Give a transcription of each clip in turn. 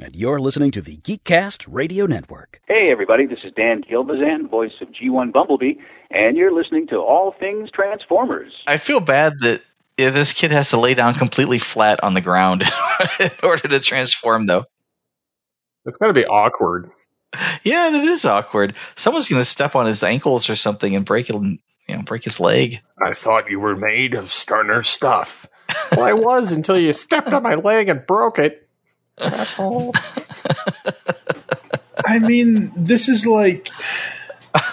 and you're listening to the Geekcast Radio Network. Hey, everybody, this is Dan Gilvezan, voice of G1 Bumblebee, and you're listening to All Things Transformers. I feel bad that yeah, this kid has to lay down completely flat on the ground in order to transform, though. That's got to be awkward. Yeah, that is awkward. Someone's going to step on his ankles or something and break it, you know, break his leg. I thought you were made of sterner stuff. well, I was until you stepped on my leg and broke it. Asshole. I mean, this is like.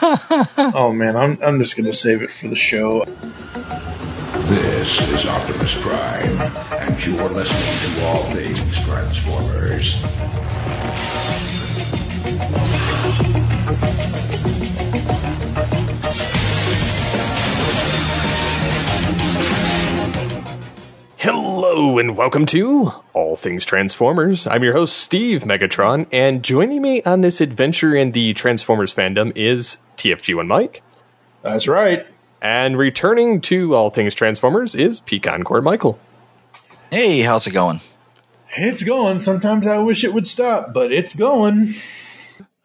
oh man, I'm I'm just gonna save it for the show. This is Optimus Prime, and you're listening to All Things Transformers. Hello and welcome to All Things Transformers. I'm your host, Steve Megatron, and joining me on this adventure in the Transformers fandom is TFG1 Mike. That's right. And returning to All Things Transformers is Pecan Core Michael. Hey, how's it going? It's going. Sometimes I wish it would stop, but it's going.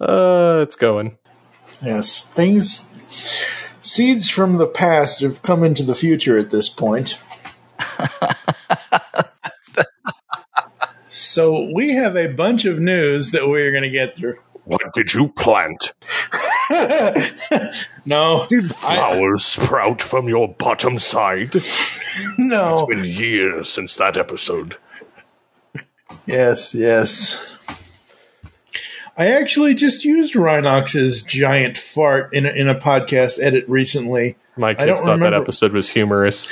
Uh, it's going. Yes, things. Seeds from the past have come into the future at this point. So we have a bunch of news that we're going to get through. What did you plant? no. Did flowers sprout from your bottom side? No. It's been years since that episode. Yes, yes. I actually just used Rhinox's giant fart in a, in a podcast edit recently. My kids don't thought that episode was humorous.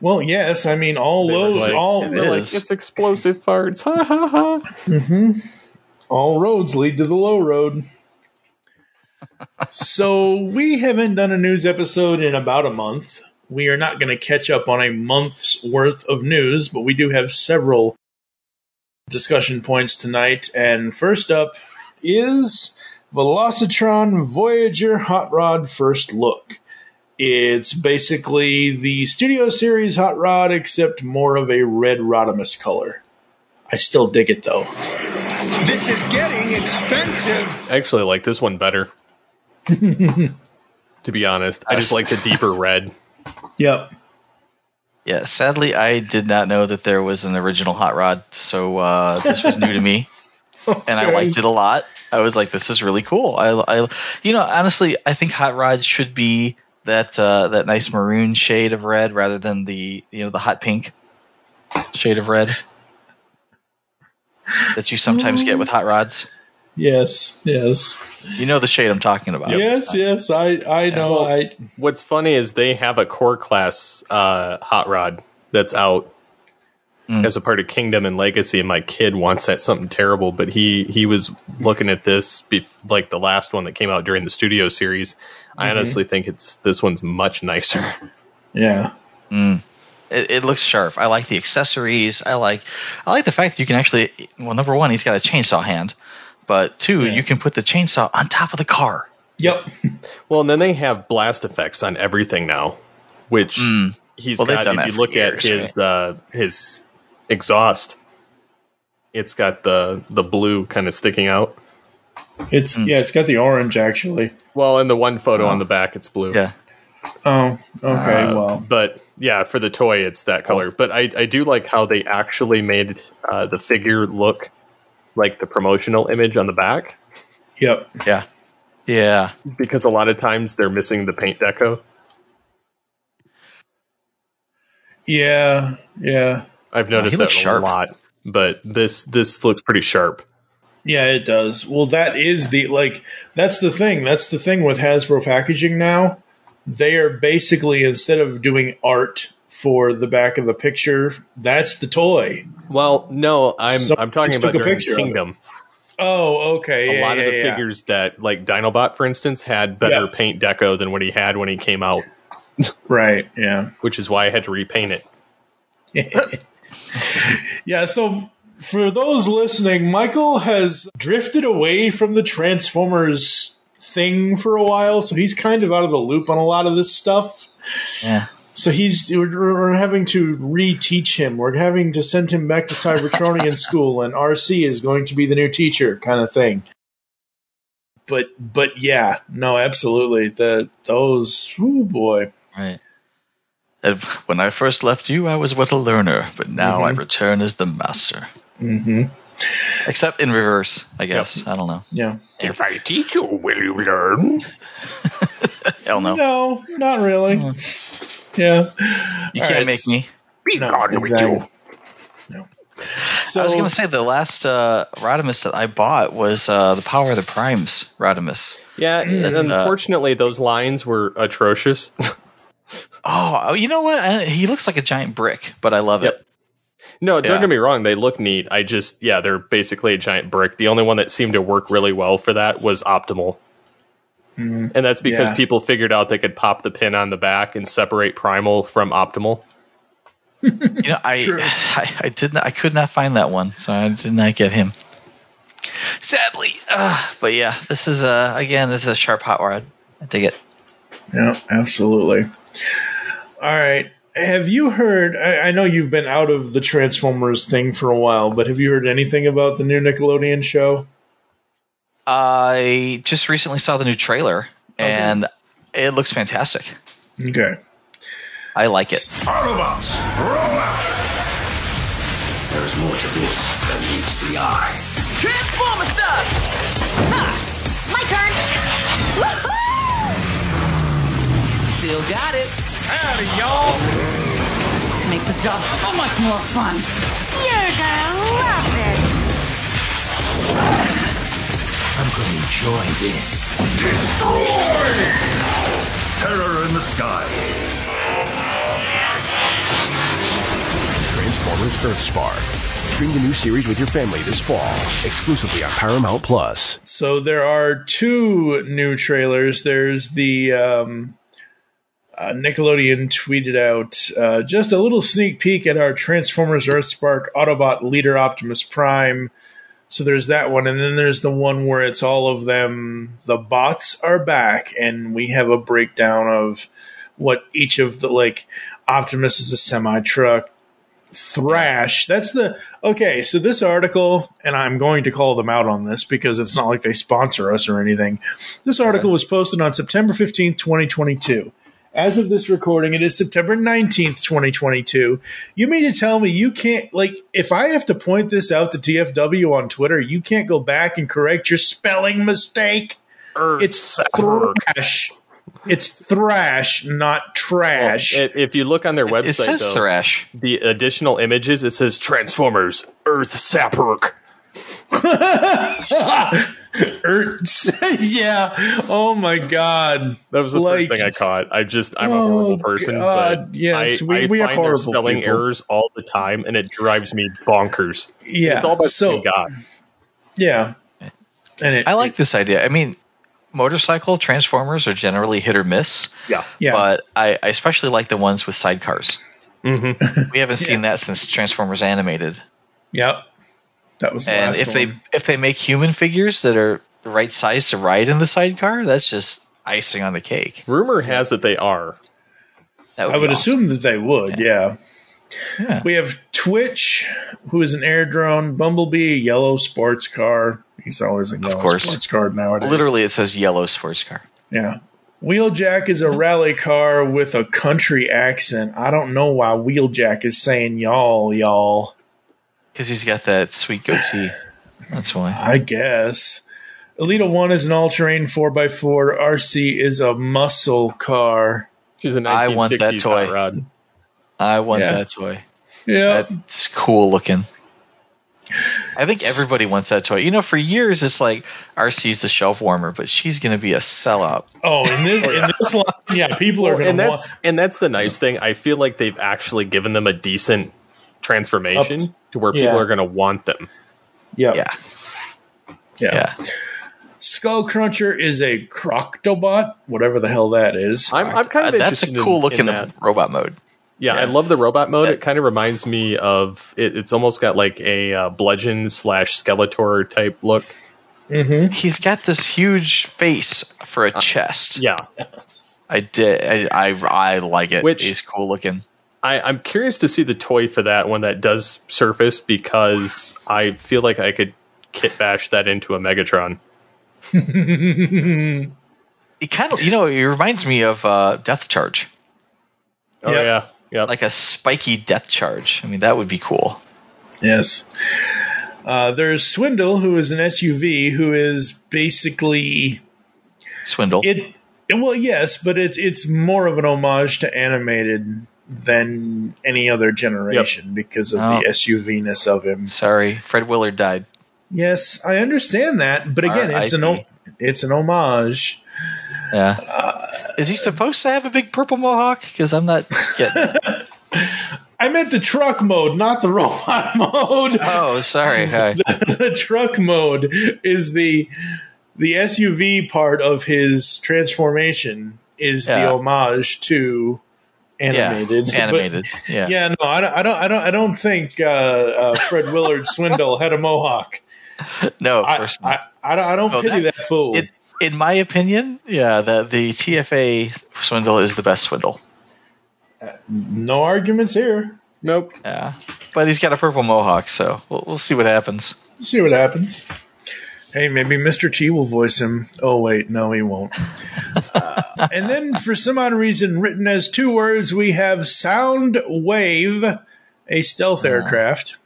Well, yes, I mean all They were those like- all they're like, it's explosive farts. Ha ha ha. Mm-hmm. all roads lead to the low road. so we haven't done a news episode in about a month. We are not going to catch up on a month's worth of news, but we do have several discussion points tonight. And first up is Velocitron Voyager Hot Rod First Look. It's basically the Studio Series Hot Rod, except more of a red Rodimus color. I still dig it though. This is getting expensive. I actually like this one better. to be honest, I just like the deeper red. Yep. Yeah, sadly, I did not know that there was an original Hot Rod, so uh, this was new to me, and I liked it a lot. I was like, "This is really cool." I, I, you know, honestly, I think Hot Rod should be that uh, that nice maroon shade of red rather than the you know the hot pink shade of red that you sometimes get with hot rods. Yes, yes. You know the shade I'm talking about. Yes, yes, I I know. Well, I What's funny is they have a core class uh, hot rod that's out as a part of Kingdom and Legacy, and my kid wants that something terrible. But he he was looking at this bef- like the last one that came out during the studio series. I Mhm. honestly think it's this one's much nicer. Yeah. Mm. It, it looks sharp. I like the accessories. I like I like the fact that you can actually well, number one, he's got a chainsaw hand, but two, you can put the chainsaw on top of the car. Yep. well, and then they have blast effects on everything now, which he's Well, got. done If you look years, at his uh, his exhaust, it's got the the blue kind of sticking out. It's yeah, it's got the orange actually. Well, in the one photo on the back, it's blue. Yeah. Oh, okay. Uh, well, but yeah, for the toy, it's that color. But I, I do like how they actually made uh, the figure look like the promotional image on the back yep. Yeah. Yeah. because a lot of times they're missing the paint deco. Yeah, yeah, I've noticed he that a sharp. lot, but this this looks pretty sharp. Yeah. It does. Well, that is the like. That's the thing. That's the thing with Hasbro packaging now. They are basically instead of doing art for the back of the picture, that's the toy. Well, no, I'm So- I'm talking about during picture. Kingdom. Oh, okay. A yeah, lot of the yeah. figures that like Dinobot, for instance, had better Yeah. paint deco than what he had when he came out, Right. Yeah. which is why I had to repaint it. Yeah, so for those listening, Michael has drifted away from the Transformers thing for a while, so he's kind of out of the loop on a lot of this stuff. Yeah. So he's we're, we're having to reteach him. We're having to send him back to Cybertronian school, and RC is going to be the new teacher, kind of thing. But but yeah, no, absolutely. The those oh boy, Right. When I first left you, I was but a learner, but now I mm-hmm. return as the master. Mm-hmm. Except in reverse, I guess. I don't know. yeah. If I teach you, will you learn? Hell no. No, not really. Yeah, You All can't right, make me. Be No, gone with exactly. you. No. So I was going to say the last uh, Rodimus that I bought was uh, the Power of the Primes Rodimus. Yeah, and unfortunately, those lines were atrocious. Oh, you know what? He looks like a giant brick, but I love Yep. it. No, don't Yeah. get me wrong; they look neat. I just, yeah, they're basically a giant brick. The only one that seemed to work really well for that was Optimal, and that's because Yeah. people figured out they could pop the pin on the back and separate Primal from Optimal. You know, I, I I did not I could not find that one, so I did not get him. Sadly, uh, but yeah, this is uh again this is a sharp hot rod. I dig it. Yeah, absolutely. All right. Have you heard? I, I know you've been out of the Transformers thing for a while, but have you heard anything about the new Nickelodeon show? I just recently saw the new trailer, oh, and it looks fantastic. Okay. I like it. Autobots, roll out! There's more to this than meets the eye. Transformer stuff! My turn. Woohoo! Still got it. Howdy, y'all. Make the job so much more fun. You're gonna love this. I'm gonna enjoy this. Destroy! Terror in the skies. Transformers Earthspark. Stream the new series with your family this fall, exclusively on Paramount Plus. So there are two new trailers. There's the um, uh, Nickelodeon tweeted out uh, just a little sneak peek at our Transformers Earthspark Autobot leader Optimus Prime. So there's that one, and then there's the one where it's all of them. The bots are back, and we have a breakdown of what each of the like. Optimus is a semi truck. Thrash. That's the okay. So this article, and I'm going to call them out on this because it's not like they sponsor us or anything. This article was posted on September 15th, 2022. As of this recording, it is September 19th, 2022. You mean to tell me you can't, like, if I have to point this out to TFW on Twitter, you can't go back and correct your spelling mistake? Earth. It's thrash. It's thrash, not trash. Well, if you look on their website, it says though, Thrash. The additional images, it says Transformers Earth Sapperk. Earth. yeah. Oh my god. That was the Like- first thing I caught. I just I'm a Oh, horrible person, God, but yes, I, we- I we find their horrible spelling people. errors all the time, and it drives me bonkers. Yeah, it's all about so- so, God. Yeah. And it, I like this idea. I mean, motorcycle transformers are generally hit or miss. Yeah. Yeah. But I, I especially like the ones with sidecars. Mm-hmm. We haven't seen that since Transformers Animated. Yep. That was the And last if they if they make human figures that are the right size to ride in the sidecar, that's just icing on the cake. Rumor has it they are. That I would awesome. assume that they would, yeah. Yeah. We have Twitch, who is an air drone, Bumblebee, a yellow sports car. He's always a yellow course. sports car nowadays. Literally, it says yellow sports car. Yeah. Wheeljack is a rally car with a country accent. I don't know why Wheeljack is saying y'all, y'all. Because he's got that sweet goatee. That's why. I guess. Elita 1 is an all terrain 4x4. RC is a muscle car. She's a I want that 1960s toy. hot rod. I want Yeah. that toy. Yeah. That's cool looking. I think everybody wants that toy. You know, for years it's like RC's the shelf warmer, but she's going to be a sellout. Oh, in this oh, in this line, yeah, people are going to want. and that's the nice thing. I feel like they've actually given them a decent transformation Up- to where people yeah. are going to want them. Yeah. Yeah. yeah. Skull Cruncher is a Croctobot, whatever the hell that is. I'm, I'm kind Uh, of that's a interested in- cool in looking that. robot mode. Yeah, I love the robot mode. It kind of reminds me of it, it's almost got like a uh, bludgeon slash Skeletor type look. Mm-hmm. He's got this huge face for a Uh, chest. Yeah, I did. I, I, I like it. Which- He's cool looking. I, I'm curious to see the toy for that when that does surface because I feel like I could kit bash that into a Megatron. It kind of, you know, it reminds me of uh, Depth Charge, Oh Yep. yeah, yeah. like a spiky Depth Charge. I mean, that would be cool. Yes. Uh, there's Swindle, who is an SUV, who is basically Swindle. it. Well, yes, but it's it's more of an homage to animated than any other generation because of Oh. the SUV ness of him. Sorry, Fred Willard died. Yes, I understand that, but again, it's an o- it's an homage. Yeah. Uh, Is he supposed to have a big purple mohawk? Because I'm not getting. I meant the truck mode, not the robot mode. Oh, sorry. Hi. the truck mode is the the SUV part of his transformation is Yeah. the homage to animated. Yeah, animated. But- yeah. yeah, no, I don't, I don't, I don't, I don't think uh, uh, Fred Willard Swindle had a mohawk. No, of I, course not. I, I don't, I don't Oh, pity that- that, fool. It, in my opinion, yeah, the the TFA swindle is the best swindle. no arguments here. Nope. Yeah, but he's got a purple mohawk, so we'll, we'll see what happens. We'll see what happens. Hey, maybe Mr. T will voice him. Oh, wait, no, he won't. Uh, and then, for some odd reason, written as two words, we have Sound Wave, a stealth aircraft.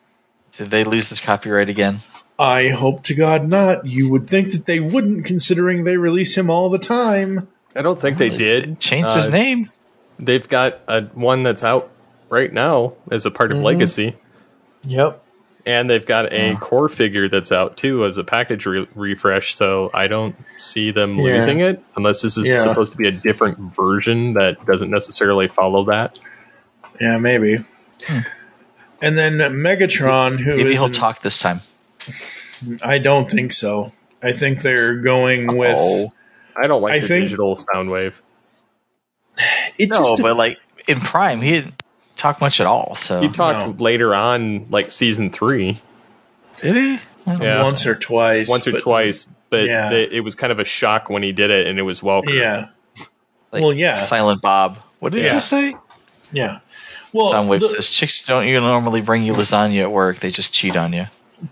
Did they lose this copyright again? I hope to God not. You would think that they wouldn't, considering they release him all the time. I don't think they did. Changed his Uh, name. They've got a one that's out right now as a part of Mhm. Legacy, Yep. And they've got a core figure that's out too as a package re- refresh. So I don't see them Yeah. losing it unless this is Yeah. supposed to be a different version that doesn't necessarily follow that. Yeah, maybe. Hmm. And then Megatron, who Maybe is he'll an- talk this time. I don't think so. I think they're going with. Oh. I don't like I the think- digital sound wave. It No, just but like in Prime, he didn't talk much at all. So He talked later on, like season three, did he? yeah. once or twice. once or but- twice, but Yeah. the- it was kind of a shock when he did it, and it was welcome. Yeah. Like Well, yeah. Silent Bob. What did Yeah. he just say? Yeah. Well, Soundwave the- says chicks don't you normally bring you lasagna at work; they just cheat on you.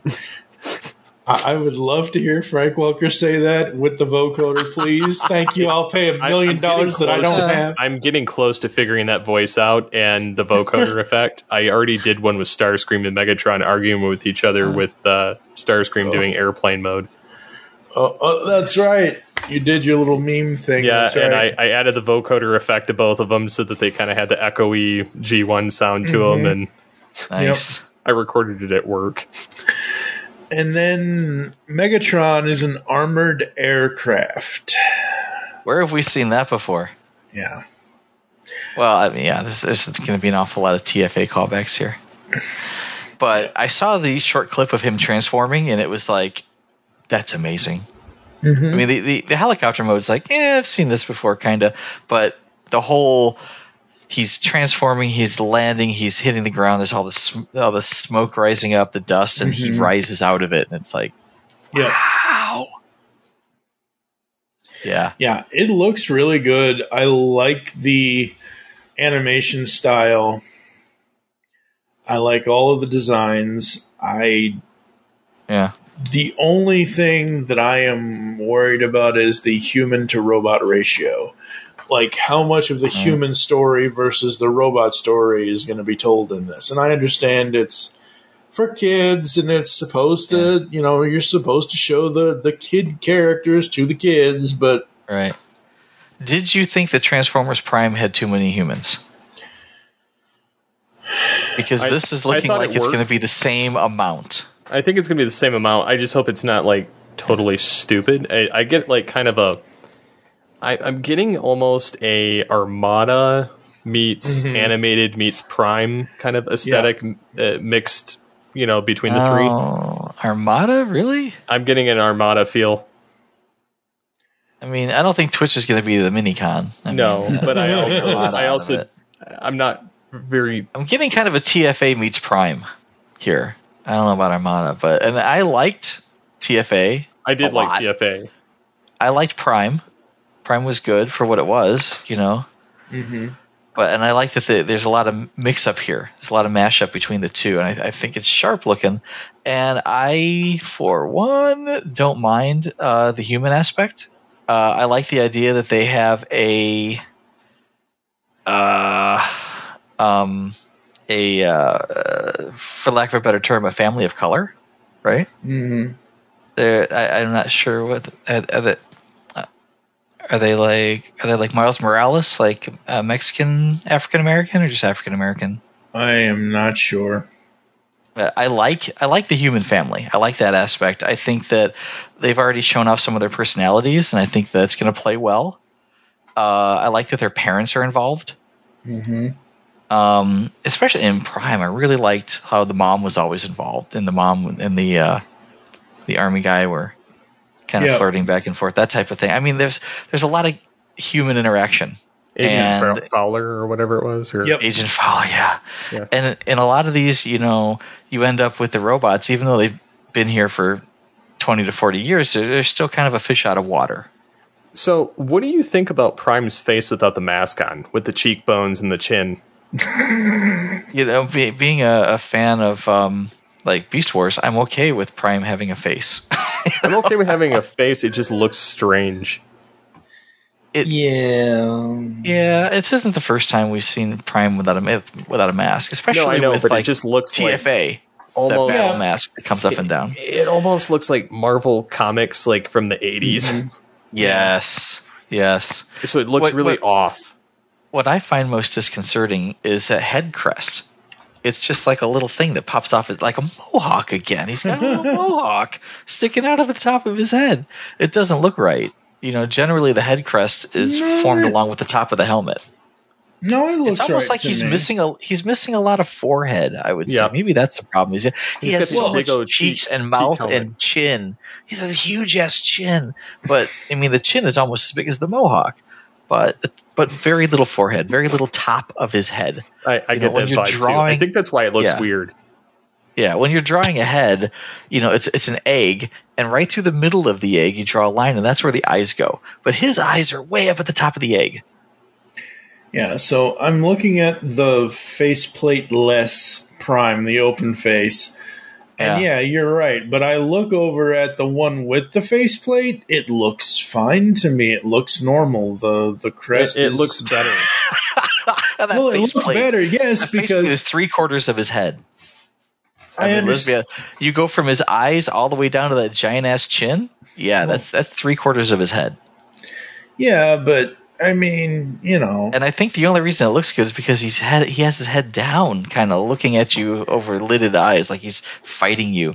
I I would love to hear Frank Welker say that with the vocoder, please. Thank you. I'll pay a million dollars that I don't to, have. I'm getting close to figuring that voice out and the vocoder effect. I already did one with Starscream and Megatron arguing with each other with uh, Starscream doing airplane mode. Oh, oh, that's right. You did your little meme thing. Yeah, that's and right. I, I added the vocoder effect to both of them so that they kind of had the echoey G1 sound to them, Mhm. and Nice. I recorded it at work. and then Megatron is an armored aircraft. Where have we seen that before? Yeah. Well, I mean, yeah, there's, there's going to be an awful lot of TFA callbacks here. But I saw the short clip of him transforming, and it was like, that's amazing. Mm-hmm. I mean, the, the, the helicopter mode's like, yeah, I've seen this before, kind of. But the whole, he's transforming, he's landing, he's hitting the ground. There's all the sm- all the smoke rising up, the dust, and he Mhm. rises out of it, and it's like, Yeah. wow. Yeah, Yeah, it looks really good. I like the animation style. I like all of the designs. I yeah. The only thing that I am worried about is the human to robot ratio. Like how much of the hmm. human story versus the robot story is going to be told in this. And I understand it's for kids and it's supposed to, you know, you're supposed to show the the kid characters to the kids, but Right. Did you think that Transformers Prime had too many humans? Because I- this is looking like it it's going to be the same amount. I think it's gonna be the same amount. I just hope it's not like totally stupid. I, I get like kind of a. I, I'm getting almost a Armada meets Mhm. animated meets Prime kind of aesthetic uh, mixed, you know, between the three. Oh, Armada, really? I'm getting an Armada feel. I mean, I don't think Twitch is going to be the minicon. I no, mean, but I also, I also. I'm not very. I'm getting kind of a TFA meets Prime here. I don't know about Armada, but and I liked TFA. I did like lot. TFA. I liked Prime. Prime was good for what it was, you know. Mm-hmm. But and I like that the, there's a lot of mix up here. There's a lot of mashup between the two, and I, I think it's sharp looking. And I, for one, don't mind uh, the human aspect. Uh, I like the idea that they have a, uh, um, a, uh, for lack of a better term, a family of color, right? Mm-hmm. They're, I, I'm not sure what are, are they, uh, are they like are they like Miles Morales, like uh, Mexican African American, or just African American? I am not sure. Uh, I like I like the human family. I like that aspect. I think that they've already shown off some of their personalities, and I think that's going to play well. Uh, I like that their parents are involved, Mm-hmm. um, especially in Prime. I really liked how the mom was always involved, and the mom and the uh, the army guy were kind of Yeah. flirting back and forth, that type of thing. I mean, there's there's a lot of human interaction. Agent And- Fowler or whatever it was. Or, Agent Fowler, yeah. Yeah. And in a lot of these, you know, you end up with the robots, even though they've been here for 20 to 40 years, they're, they're still kind of a fish out of water. So, what do you think about Prime's face without the mask on, with the cheekbones and the chin? You know, be, being a, a fan of um, like Beast Wars, I'm okay with Prime having a face. I'm okay with having a face. It just looks strange. It, yeah, yeah. This isn't the first time we've seen Prime without a without a mask, especially No, I know, with but it like just looks like TFA. almost- that Yeah. mask that comes up and down. It almost looks like Marvel comics, like from the 80s. Mm-hmm. Yes, yes. So it looks What- really what- off. what I find most disconcerting is that head crest. It's just like a little thing that pops off. It's like a mohawk again. He's got a little mohawk sticking out of the top of his head. It doesn't look right. You know, generally the head crest is No. formed along with the top of the helmet. No, it looks It's almost right like to he's me. missing a he's missing a lot of forehead. I would Yeah. say maybe that's the problem. He's, he He's has got so these much big old cheeks cheeks- and mouth helmet. and chin. He's a huge ass chin, but I mean the chin is almost as big as the mohawk. But but very little forehead, very little top of his head. I, I You get know, that you're vibe too. I think that's why it looks Yeah. weird. Yeah, when you're drawing a head, you know, it's it's an egg, and right through the middle of the egg you draw a line, and that's where the eyes go. But his eyes are way up at the top of the egg. Yeah, so I'm looking at the faceplate less prime, the open face. And yeah. you're right. But I look over at the one with the faceplate, it looks fine to me. It looks normal. The the crest It, it is- looks better. That Well, it looks faceplate- better, yes, that because it's three quarters of his head. I, I mean, understand. You go from his eyes all the way down to that giant ass chin. Yeah, that's that's three quarters of his head. Yeah, but I mean, you know, And I think the only reason it looks good is because he's had he has his head down, kind of looking at you over lidded eyes, like he's fighting you.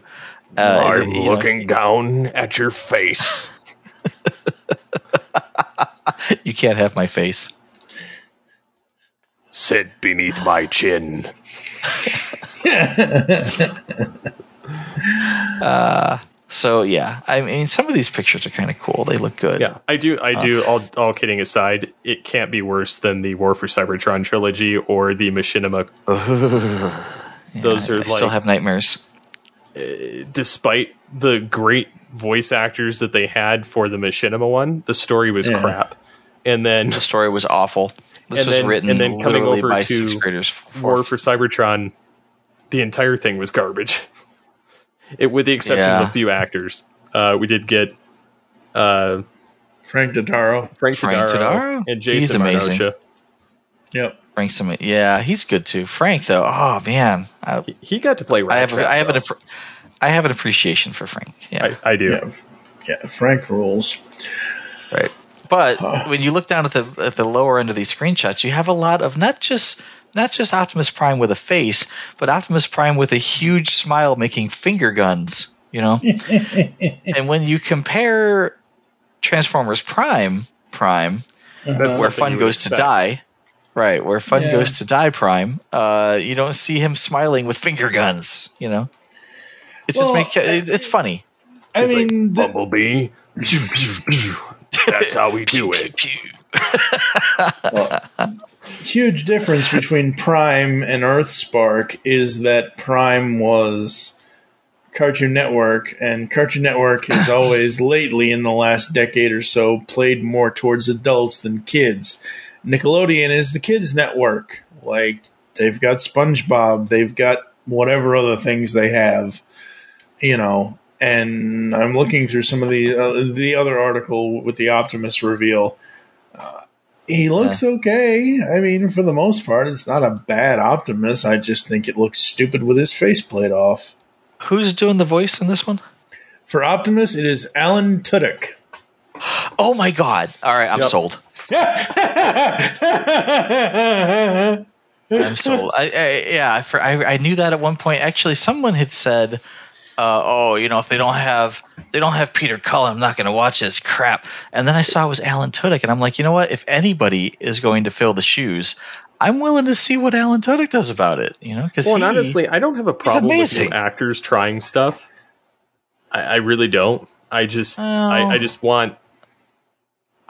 Uh, I'm you know, looking down at your face. you can't have my face. Sit beneath my chin. Uh, so yeah, I mean, some of these pictures are kind of cool. They look good. Yeah, I do. I Uh, do. all, all kidding aside, it can't be worse than the War for Cybertron trilogy or the Machinima. Those I are still like, still have nightmares. despite the great voice actors that they had for the Machinima one, the story was Yeah. crap. And then The story was awful. This was then, written and then coming literally over by to sixth graders. War for Cybertron, the entire thing was garbage. It, with the exception Yeah. of a few actors, uh, we did get uh, Frank Dodaro. Frank, Frank Todaro, Todaro? and He's Jason amazing. Marnocha. Yep. Frank some yeah, he's good too. Frank though, oh man, I, He got to play. I have Ratchet, I have an appre- I have an appreciation for Frank. Yeah, I, I do. Yeah. Yeah, Frank rules. right. But when you look down at the at the lower end of these screenshots, you have a lot of not just not just Optimus Prime with a face, but Optimus Prime with a huge smile making finger guns. You know, and when you compare Transformers Prime Prime, That's where fun you would goes to die, right? Where fun Yeah. goes to die, Prime. Uh, you don't see him smiling with finger guns. You know, it just Well, makes it's, it's funny. I It's like, mean, the- Bumblebee. That's how we do it. Huge difference between Prime and Earthspark is that Prime was Cartoon Network, and Cartoon Network has always, lately in the last decade or so, played more towards adults than kids. Nickelodeon is the kids' network. Like, they've got SpongeBob, they've got whatever other things they have, you know. And I'm looking through some of the uh, the other article with the Optimus reveal he looks okay. I mean, for the most part, it's not a bad Optimus. I just think it looks stupid with his faceplate off. Who's doing the voice in this one? For Optimus, it is Alan Tudyk. Oh my god! All right, I'm Yep. sold. I'm sold. I, I yeah, for, I I knew that at one point. Actually, someone had said, uh, "Oh, you know, if they don't have they don't have Peter Cullen, I'm not going to watch this crap." And then I saw it was Alan Tudyk, and I'm like, you know what? If anybody is going to fill the shoes, I'm willing to see what Alan Tudyk does about it. You know, because Well, and honestly, I don't have a problem with new actors trying stuff. I, I really don't. I just, I, I just want.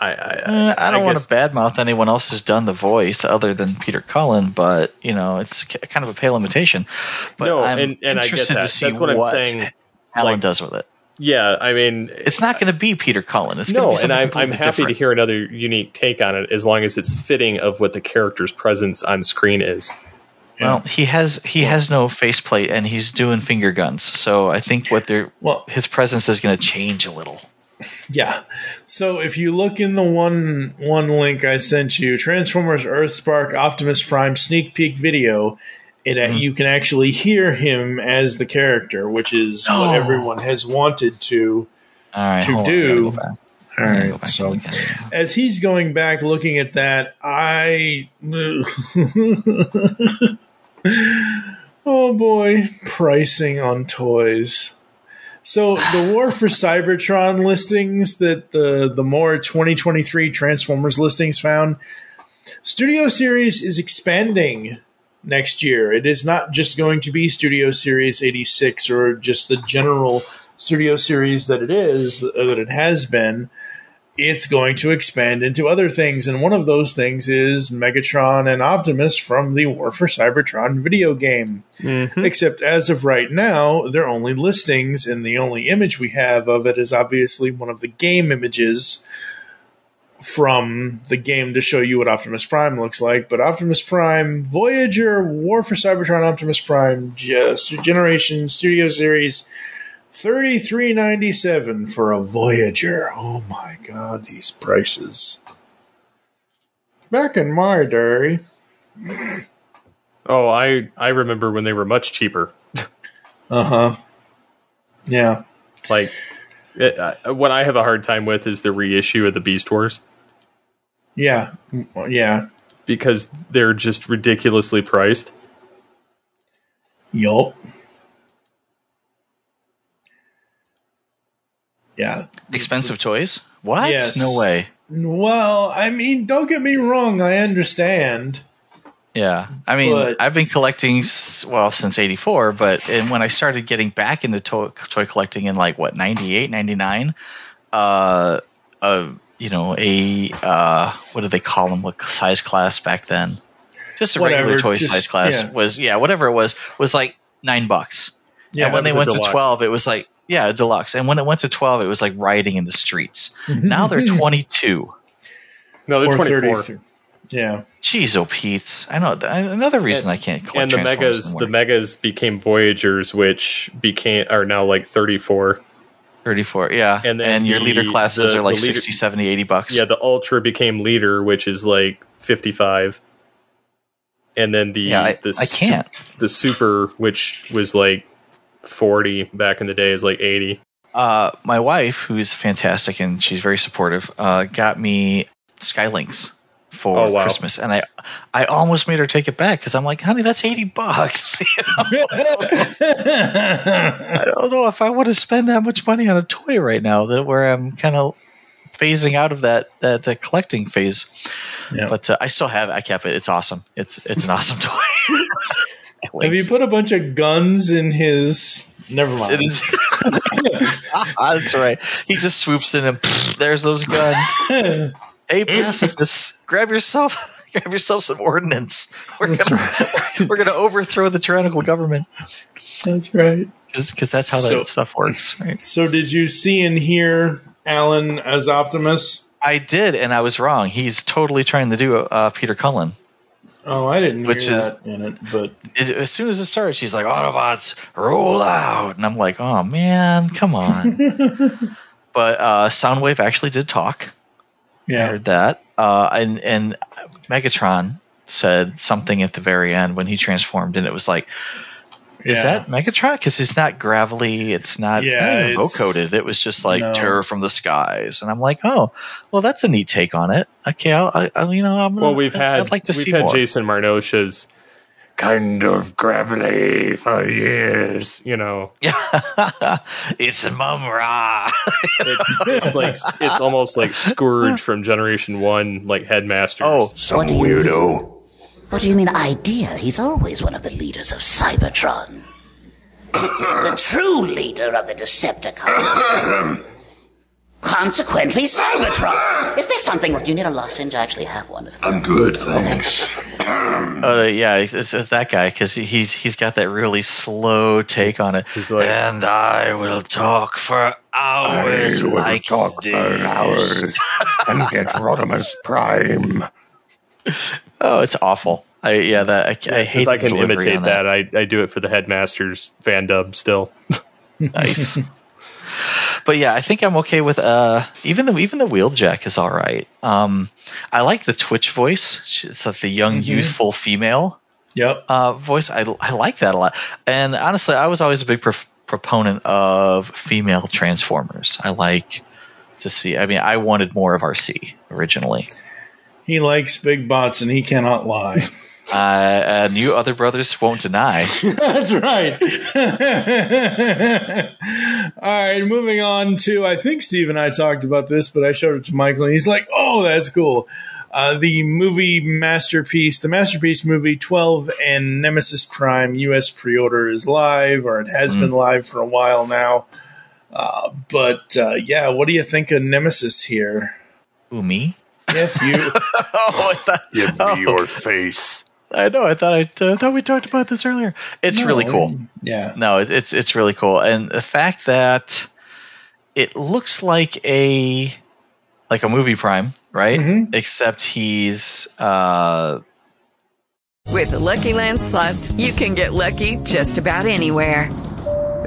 I, I, Uh, I don't want to badmouth anyone else who's done the voice other than Peter Cullen, but you know it's kind of a pale imitation. But No, I'm and- and I get interested that. to see That's what I'm saying, Alan like- does with it. Yeah, I mean, It's not going to be Peter Cullen. It's no, be and I'm, I'm completely happy to hear another unique take on it as long as it's fitting of what the character's presence on screen is. Well, he has he has no faceplate and he's doing finger guns, so I think what they're Well- his presence is going to change a little. Yeah. So if you look in the one one link I sent you, Transformers Earthspark Optimus Prime sneak peek video, it Mm-hmm. you can actually hear him as the character, which is Oh. what everyone has wanted to right, to on, do. go back. All go back So and look at it. as he's going back looking at that, I Oh boy, pricing on toys. So the War for Cybertron listings that the the more 2023 Transformers listings found, Studio Series is expanding next year. It is not just going to be Studio Series 86 or just the general Studio Series that it is that it has been. It's going to expand into other things, and one of those things is Megatron and Optimus from the War for Cybertron video game. Mm-hmm. Except as of right now, they're only listings, and the only image we have of it is obviously one of the game images from the game to show you what Optimus Prime looks like. But Optimus Prime, Voyager, War for Cybertron, Optimus Prime, just Generation Studio Series, thirty three ninety seven for a Voyager. Oh my god, these prices! Back in my day, Oh, I I remember when they were much cheaper. uh huh, yeah. Like, it, uh, what I have a hard time with is the reissue of the Beast Wars Yeah, yeah, because they're just ridiculously priced. yup. Yeah. Expensive toys? What? Yes. No way. Well, I mean, don't get me wrong. I understand. Yeah, I mean, But- I've been collecting well since '84, but and when I started getting back into toy, toy collecting in like what '98, '99, uh, uh, you know, a uh, what do they call them? What size class back then? Just a Whatever, regular toy just- size class yeah. was yeah, whatever it was was like nine bucks. Yeah, and when they went a to twelve, it was like yeah, a deluxe. And when it went to twelve, it was like riding in the streets. now they're twenty two. No, they're Or 24. 33. Yeah. Jeez, oh Pete's. I know another reason I can't collect and the megas, anymore. the megas became Voyagers, which became are now like thirty four. 34, yeah. And then your the- leader classes the- are like the leader- 60, 70, 80 bucks. Yeah, the Ultra became Leader, which is like fifty five. And then the Yeah, I- the I can't. the Super, which was like forty back in the day, is like eighty. Uh, my wife, who's fantastic and she's very supportive, uh, got me Skylynx for Oh, wow. Christmas, and I, I almost made her take it back because I'm like, honey, that's eighty bucks. You know? I don't know if I want to spend that much money on a toy right now. That where I'm kind of phasing out of that that, that collecting phase. Yeah. But uh, I still have. it. I kept it. It's awesome. It's it's an awesome toy. Have you put a bunch of guns in his? Never mind. It is. That's right. He just swoops in and pfft, there's those guns. hey, pacifists, grab yourself. Grab yourself some ordnance. We're gonna we're gonna overthrow the tyrannical government That's right. because that's how So- that stuff works, right? So, did you see and hear Alan as Optimus? I did, and I was wrong. He's totally trying to do uh, Peter Cullen. Oh, I didn't Which hear is- that in it, but As- soon as it starts, she's like, "Autobots, roll out!" And I'm like, "Oh man, come on!" but uh, Soundwave actually did talk. I yeah, heard that. Uh, and and Megatron said something at the very end when he transformed, and it was like, "Is that Megatron?" Because it's not gravelly. It's not, it's Yeah, not vocoded. It was just like No. terror from the skies, and I'm like, "Oh, well, that's a neat take on it." Okay, I'll, I, I, you know, I'm Well, we've had I'd like to we've see had more. Jason Marnocha's kind of gravelly for years. You know, it's a mum ra. it's, it's like it's almost like Scourge from Generation One, like Headmasters. Oh, Some weirdo. What do you mean idea? He's always one of the leaders of Cybertron. the true leader of the Decepticons. Consequently, Cybertron. Is there something where you need a lozenge? I actually have one of them. I'm good, thanks. Uh, yeah, it's, it's it's that guy because he's he's got that really slow take on it. like- and I will talk for hours like talk this. For hours and get Rodimus Prime. Oh, it's awful. I yeah, that I, I hate. Because I can imitate on that. I, I do it for the Headmasters fan dub still. Nice. but yeah, I think I'm okay with uh even the even the wheeljack is all right. Um, I like the Twitch voice. It's like the young, youthful female yep. uh, voice. I I like that a lot. And honestly, I was always a big prof- proponent of female Transformers. I like to see. I mean, I wanted more of RC originally. He likes big bots, and he cannot lie. Uh, and you other brothers won't deny. That's right. All right, moving on to I think Steve and I talked about this, but I showed it to Michael, and he's like, "Oh, that's cool." Uh, the movie masterpiece, the masterpiece movie 12 and Nemesis Prime U.S. pre-order is live, or it has been live for a while now. Uh, but uh, yeah, what do you think of Nemesis here? Who me? Yes, you. oh, I thought, Give oh, me your face. I know. I thought I uh, thought we talked about this earlier. It's No, really cool. Yeah. No, it, it's it's really cool, and the fact that it looks like a like a movie prime, right? Mm-hmm. Except he's uh, With the Lucky Land slots, you can get lucky just about anywhere.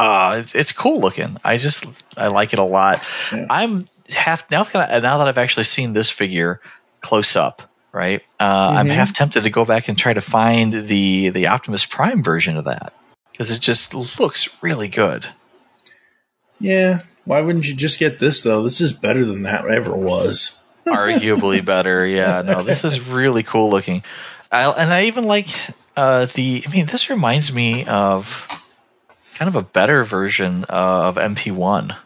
Uh, it's, it's cool looking. I just I like it a lot. I'm half now that now that I've actually seen this figure close up, right? Uh, I'm Mhm. half tempted to go back and try to find the the Optimus Prime version of that because it just looks really good. Yeah. Why wouldn't you just get this though? This is better than that ever was. Arguably better, yeah. No, this is really cool looking. I, and I even like uh, the. I mean, this reminds me of kind of a better version of MP1,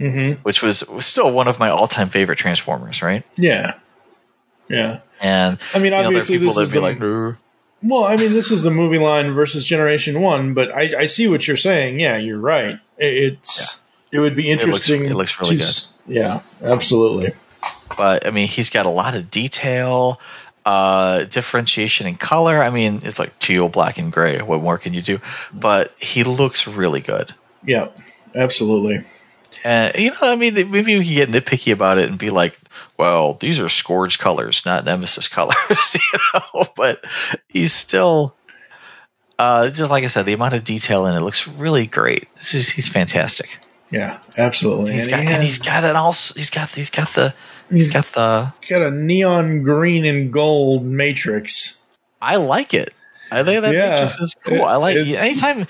Mm-hmm. which was, was still one of my all time favorite Transformers. Right? Yeah. Yeah. And I mean, you know, obviously people this is be the- like. Well, I mean, this is the movie line versus Generation One, but I, I see what you're saying. Yeah, you're right. It- It's it would be It looks- interesting. it looks really to s- Yeah, absolutely. but I mean, he's got a lot of detail, uh, differentiation in color. I mean, it's like teal, black, and gray. What more can you do? But he looks really good. Yeah, absolutely. And you know, I mean, maybe we can get nitpicky about it and be like, "Well, these are Scourge colors, not Nemesis colors," you know. But he's still, uh, just like I said, the amount of detail in it looks really great. This is, he's fantastic. Yeah, absolutely. He's And got, he and he's got it all. He's got, he's got the, he's got the. got a neon green and gold matrix. I like it. I think that Yeah. matrix is cool. I like anytime.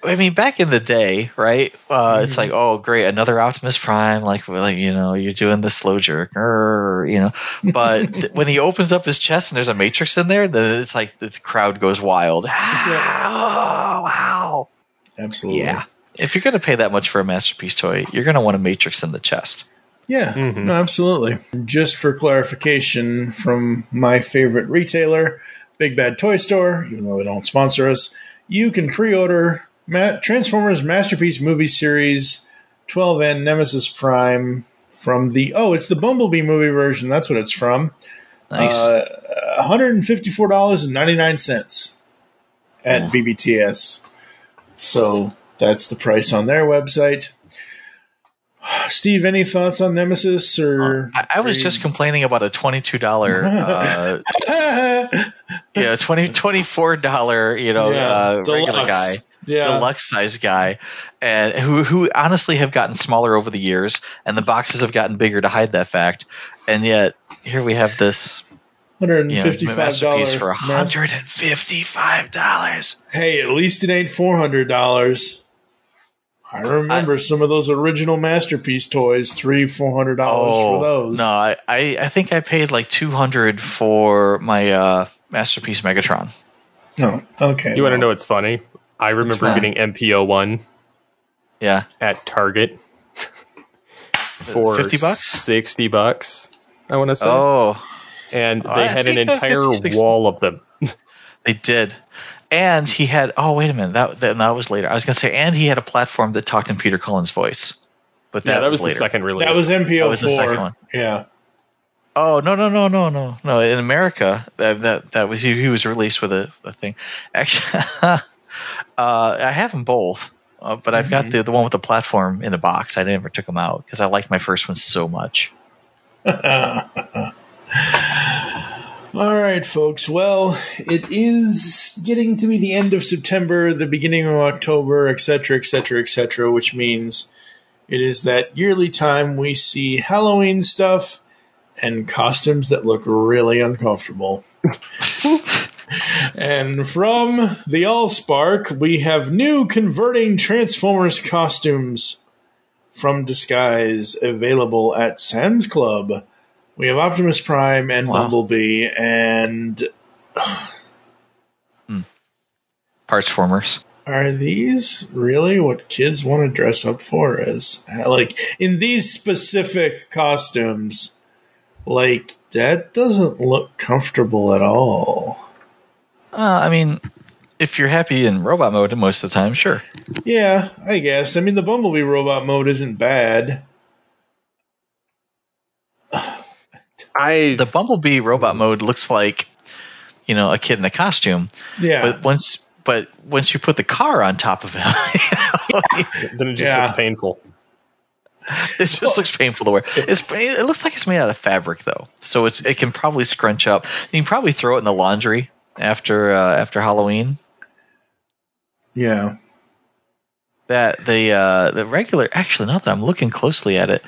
I mean, back in the day, right? Uh, It's like, oh, great, another Optimus Prime. Like, like you know, you're doing the slow jerk, or you know. But th- when he opens up his chest and there's a matrix in there, then it's like the crowd goes wild. Oh, wow! Absolutely. Yeah. If you're gonna pay that much for a masterpiece toy, you're gonna want a matrix in the chest. Yeah, no, absolutely. Just for clarification, from my favorite retailer, Big Bad Toy Store, even though they don't sponsor us, you can pre-order Ma- Transformers Masterpiece movie series 12N Nemesis Prime from the oh, it's the Bumblebee movie version. That's what it's from. Nice. Uh, $154.99 at BBTS. So that's the price on their website. Steve, any thoughts on Nemesis or I, I was just complaining about a twenty-two dollar, uh, yeah, twenty twenty-four dollar, you know, Yeah, uh, regular deluxe. guy, Yeah. deluxe size guy, and who who honestly have gotten smaller over the years, and the boxes have gotten bigger to hide that fact, and yet here we have this. $155 masterpiece for mas- hundred and fifty-five dollars. Hey, at least it ain't four hundred dollars. I remember some of those original masterpiece toys, three, four hundred dollars for those. Oh, no, I, I I think I paid like two hundred for my uh, masterpiece Megatron. No, okay. You want to know what's funny? I remember getting MPO one. Yeah. At Target for 50 bucks? sixty bucks. I want to say. Oh. and Oh, they I had an uh, entire 50, wall of them. They did. And he had oh wait a minute that that, that was later. I was gonna say and he had a platform that talked in Peter Cullen's voice, but that, Yeah, that was the later. second release. That was MPO That was the second four. one. Yeah. Oh no no no no no no! In America, that that, that was he, he was released with a, a thing. Actually, uh, I have them both, uh, but I've got the the one with the platform in a box. I never took them out because I liked my first one so much. All right, folks. Well, it is getting to be the end of September, the beginning of October, etc., etc., etc., which means it is that yearly time we see Halloween stuff and costumes that look really uncomfortable. and from the Allspark, we have new converting Transformers costumes from Disguise available at Sam's Club. We have Optimus Prime and Bumblebee, and Parts formers. are these really what kids want to dress up for? As like in these specific costumes, like that doesn't look comfortable at all. Uh, I mean, if you're happy in robot mode most of the time, sure. Yeah, I guess. I mean, the Bumblebee robot mode isn't bad. I the Bumblebee robot mode looks like you know a kid in a costume. Yeah. But once but once you put the car on top of him, then it just Yeah. looks painful. it just looks painful to wear. It's it looks like it's made out of fabric though, so it's it can probably scrunch up. You can probably throw it in the laundry after uh, after Halloween. Yeah. That the uh, the regular actually now that I'm looking closely at it,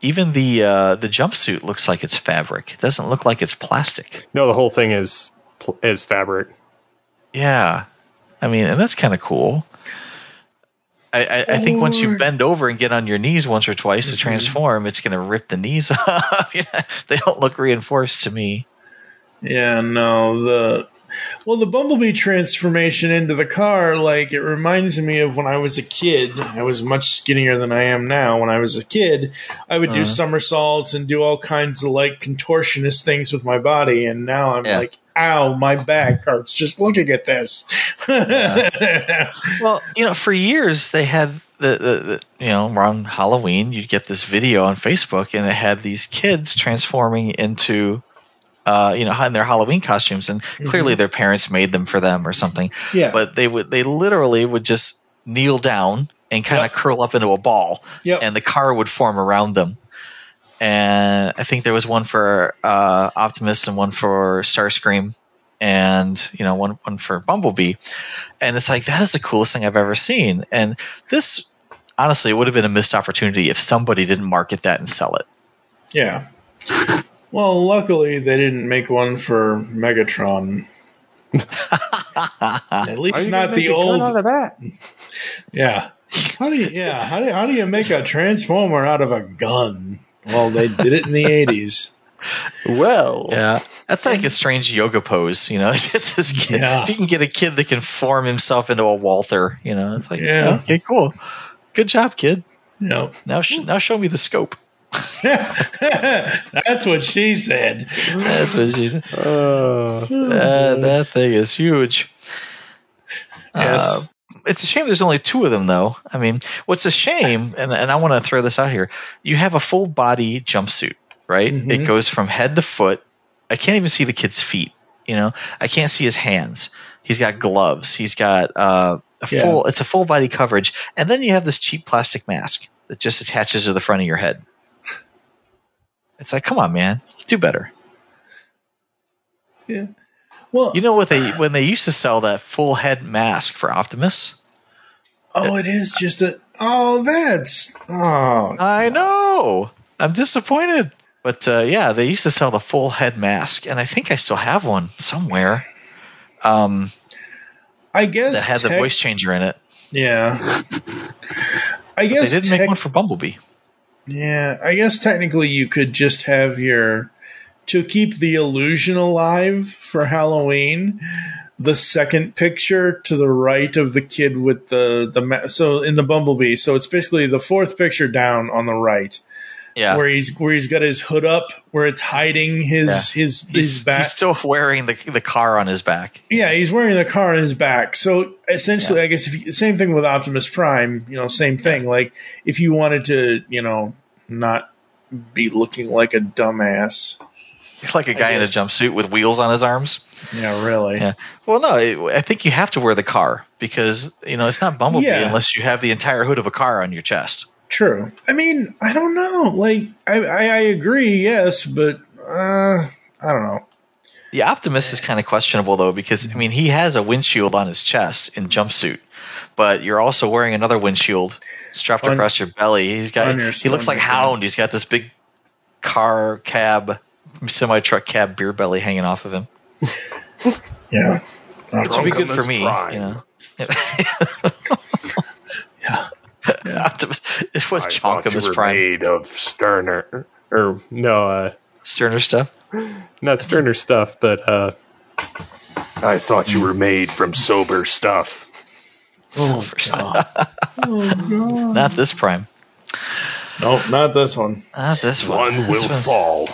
even the uh, the jumpsuit looks like it's fabric. It doesn't look like it's plastic. No, the whole thing is is fabric. Yeah, I mean, and that's kind of cool. I, I, I think once you bend over and get on your knees once or twice to transform, it's going to rip the knees off. You know, they don't look reinforced to me. Yeah, no, the Well, the Bumblebee transformation into the car, like, it reminds me of when I was a kid. I was much skinnier than I am now. When I was a kid, I would do Uh-huh. somersaults and do all kinds of, like, contortionist things with my body. And now I'm like, ow, my back hurts just looking at this. well, you know, for years they had the, the, the you know around Halloween you'd get this video on Facebook and it had these kids transforming into uh, you know in their Halloween costumes and clearly their parents made them for them or something. Yeah. But they would they literally would just kneel down and kind of curl up into a ball Yep. and the car would form around them. And I think there was one for uh, Optimus and one for Starscream and you know one one for Bumblebee, and it's like that is the coolest thing I've ever seen. And this, honestly, it would have been a missed opportunity if somebody didn't market that and sell it. Yeah. Well, luckily they didn't make one for Megatron. At least not the old. out of that. Yeah. How do you? Yeah. How do how do you make a transformer out of a gun? Well, they did it in the eighties. Well, Yeah, that's like a strange yoga pose, you know. This kid, Yeah. if you can get a kid that can form himself into a Walther, you know, it's like, Yeah. okay, cool, good job, kid. No. Now, sh- now show me the scope. That's what she said. That's what she said. that, that thing is huge. Yes. Uh, it's a shame there's only two of them, though. I mean, what's a shame, and, and I want to throw this out here you have a full body jumpsuit, right? Mhm. It goes from head to foot. I can't even see the kid's feet. You know, I can't see his hands. He's got gloves. He's got uh, a Yeah. full. It's a full body coverage, and then you have this cheap plastic mask that just attaches to the front of your head. It's like, come on, man, do better. Yeah. Well, You know what they when they used to sell that full head mask for Optimus? Oh, it is just a. Oh, that's. Oh, I know. I'm disappointed. But uh, yeah, they used to sell the full head mask, and I think I still have one somewhere. Um, I guess that had the voice changer in it. Yeah. I guess They didn't tech- make one for Bumblebee. Yeah, I guess technically you could just have your to keep the illusion alive for Halloween. The second picture to the right of the kid with the the so in the bumblebee. So it's basically the fourth picture down on the right, Yeah, where he's where he's got his hood up, where it's hiding his Yeah. his his he's, back. he's still wearing the the car on his back. Yeah, he's wearing the car on his back. So essentially, I guess if you, same thing with Optimus Prime. You know, same thing. Like if you wanted to, you know, not be looking like a dumbass. He's like a guy in a jumpsuit with wheels on his arms. Yeah, really. Yeah. Well, no, I I think you have to wear the car because you know it's not Bumblebee Yeah. unless you have the entire hood of a car on your chest. True. I mean, I don't know. Like, I I, I agree. Yes, but uh, I don't know. The Optimus is kind of questionable though because I mean he has a windshield on his chest in jumpsuit, but you're also wearing another windshield strapped On- across your belly. He's got he looks like stomach, yeah. Hound. He's got this big car cab, semi truck cab beer belly hanging off of him. Yeah. Which would be good for me, Prime. you know. Optimus, it was I thought you Chonkimus were Prime. made of sterner. or no, uh, Sterner stuff. not Sterner stuff, but uh, I thought you were made from sober stuff. Oh, God. Not this Prime. nope, not this one. Not this one. One This will one's- fall.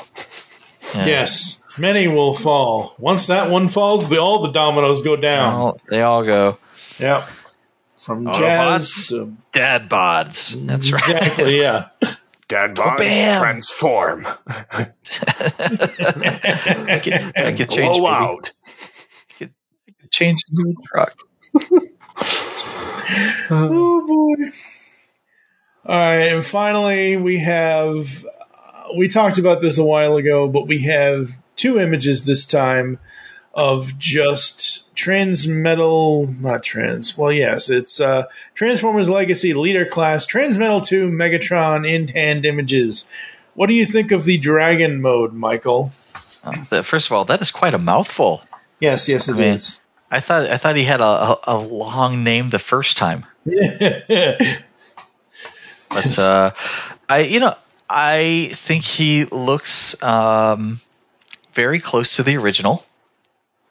yeah. Yes, many will fall. Once that one falls, the, all the dominoes go down. All- they all go. Yep. From Autobots, jazz to dad bods. That's right. exactly, yeah. Dad bods bam. transform. I could, I could change Blow baby. out. change the new truck. Oh boy. All right, and finally we have uh, we talked about this a while ago, but we have two images this time of just Transmetal, not Trans. Well, yes, it's uh, Transformers Legacy Leader Class Transmetal 2 Megatron in hand images. What do you think of the Dragon mode, Michael? That- first of all, that is quite a mouthful. Yes, yes, it I mean, is. I thought I thought he had a, a, a long name the first time, but uh, I you know I think he looks um, very close to the original.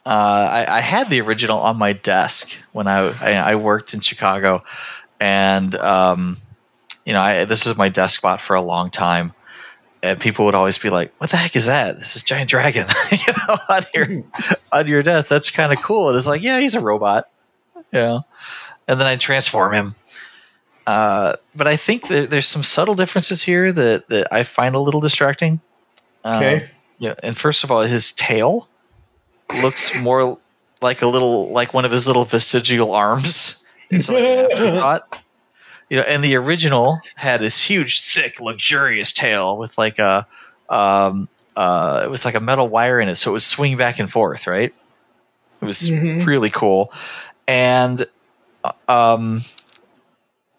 Uh, I, I had the original on my desk when I I, I worked in Chicago, and um, you know, I, this was my desk spot for a long time. And people would always be like, "What the heck is that? This is giant dragon, you know, on your on your desk. That's kind of cool." And it's like, "Yeah, he's a robot," you know. And then I transform him. Uh, but I think there's some subtle differences here that that I find a little distracting. Okay. yeah, and first of all, his tail looks more like a little like one of his little vestigial arms. It's like an afterthought. You know, and the original had this huge, thick, luxurious tail with like a um uh it was like a metal wire in it, so it would swing back and forth, right? It was Mhm. really cool. And um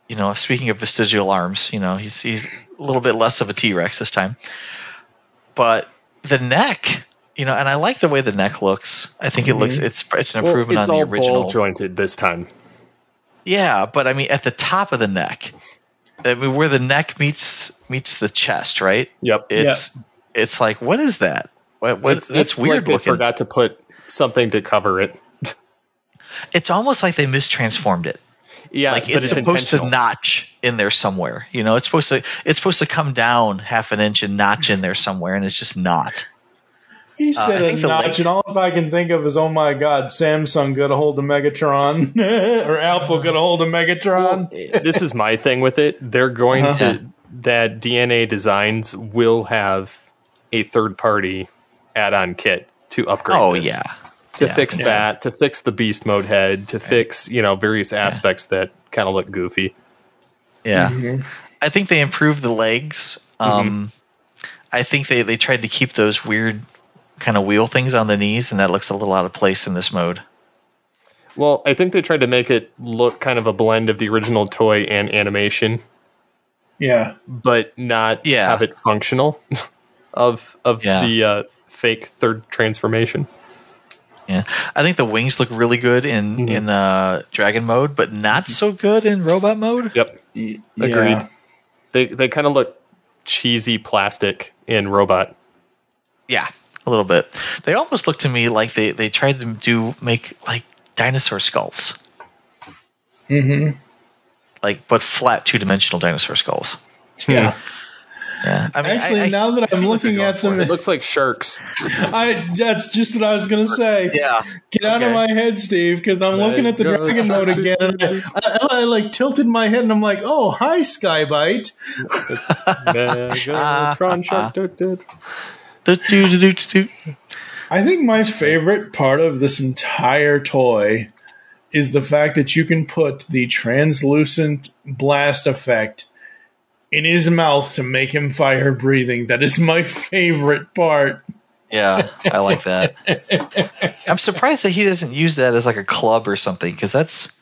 you know, speaking of vestigial arms, you know, he's he's a little bit less of a T Rex this time. But the neck, you know, and I like the way the neck looks. I think it looks Mhm. it's it's an Well, improvement it's on the all original. ball jointed this time. Yeah, but I mean at the top of the neck, I mean where the neck meets meets the chest, right? Yep. It's it's like what is that? What, what It's- that's it's weird like they looking. forgot to put something to cover it. It's almost like they mistransformed it. Yeah, like but it's, it's supposed to notch in there somewhere. You know, it's supposed to it's supposed to come down half an inch and notch in there somewhere, and it's just not. He Uh, said think a notch, legs- and all I can think of is, oh my god, Samsung got a hold of Megatron, or Apple got a hold of Megatron. this is my thing with it. They're going Uh-huh. to that DNA Designs will have a third party add-on kit to upgrade. Oh, this. yeah. to Yeah, fix yeah. that, to fix the beast mode head, to fix you know various aspects that kind of look goofy. Yeah, Mm-hmm. I think they improved the legs. Um, I think they they tried to keep those weird kind of wheel things on the knees, and that looks a little out of place in this mode. Well, I think they tried to make it look kind of a blend of the original toy and animation, Yeah, but not Yeah. have it functional of of Yeah. the uh, fake third transformation. Yeah, I think the wings look really good in Mm-hmm. in uh, dragon mode, but not so good in robot mode. Yep, agreed. yeah. They they kind of look cheesy plastic in robot. Yeah, a little bit. They almost look to me like they they tried to do make like dinosaur skulls, Mm-hmm. like but flat two dimensional dinosaur skulls. Yeah. Yeah, I mean, Actually, I- I now that I see I'm looking at them, It looks like sharks. I that's just what I was gonna say. Yeah. Get out of my head, Steve, because I'm looking at the Let dragon go. mode again, and I, I, I like tilted my head, and I'm like, "Oh, hi, Sky-Byte." Megatron shark. I think my favorite part of this entire toy is the fact that you can put the translucent blast effect in his mouth to make him fire breathing. That is my favorite part. Yeah, I like that. I'm surprised that he doesn't use that as like a club or something because that's,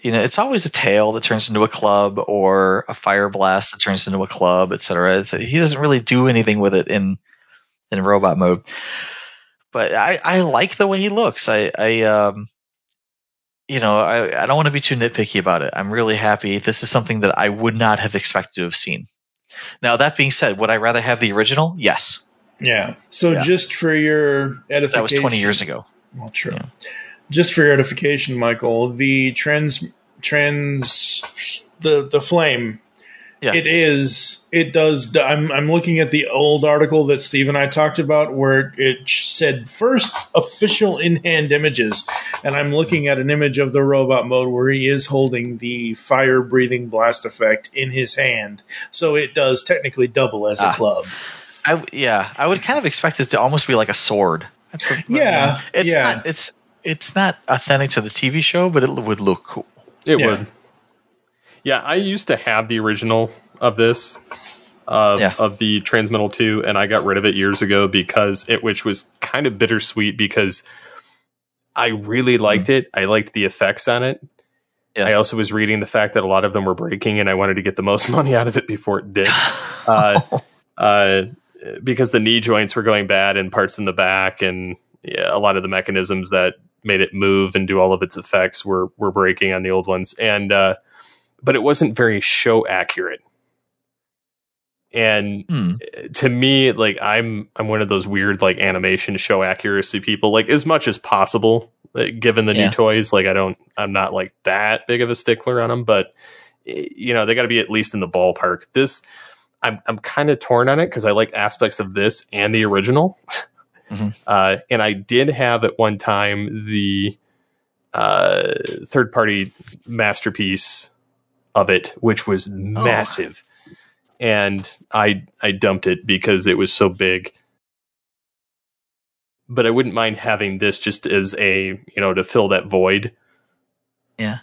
you know, it's always a tail that turns into a club or a fire blast that turns into a club, etc. It's, he doesn't really do anything with it in in robot mode. But I, I like the way he looks. I, I um, you know, I, I don't want to be too nitpicky about it. I'm really happy. This is something that I would not have expected to have seen. Now that being said, would I rather have the original? Yes, Yeah. So Yeah. just for your edification, that was 20 years ago. Well, true. Just for your edification, Michael, the trans trans the the flame. Yeah. It is. It does. I'm I'm looking at the old article that Steve and I talked about, where it said first official in hand images, and I'm looking at an image of the robot mode where he is holding the fire breathing blast effect in his hand. So it does technically double as a Ah. club. I yeah, I would kind of expect it to almost be like a sword. Yeah, It's yeah. not it's it's not authentic to the TV show, but it would look cool. It Yeah. would. Yeah, I used to have the original of this, of, Yeah. of the Transmetal 2, and I got rid of it years ago because it, which was kind of bittersweet because I really liked it. I liked the effects on it. Yeah. I also was reading the fact that a lot of them were breaking, and I wanted to get the most money out of it before it did. Uh, uh, because the knee joints were going bad and parts in the back, and yeah, a lot of the mechanisms that made it move and do all of its effects were were breaking on the old ones. And uh, but it wasn't very show accurate. And Hmm. to me, like I'm I'm one of those weird like animation show accuracy people. Like as much as possible, like, given the Yeah. new toys. Like I don't, I'm not like that big of a stickler on them, but eh, you know they got to be at least in the ballpark. This, I'm I'm kind of torn on it because I like aspects of this and the original. Uh, and I did have at one time the uh, third party masterpiece of it, which was massive. And I I dumped it because it was so big. But I wouldn't mind having this just as a you know to fill that void. Yeah.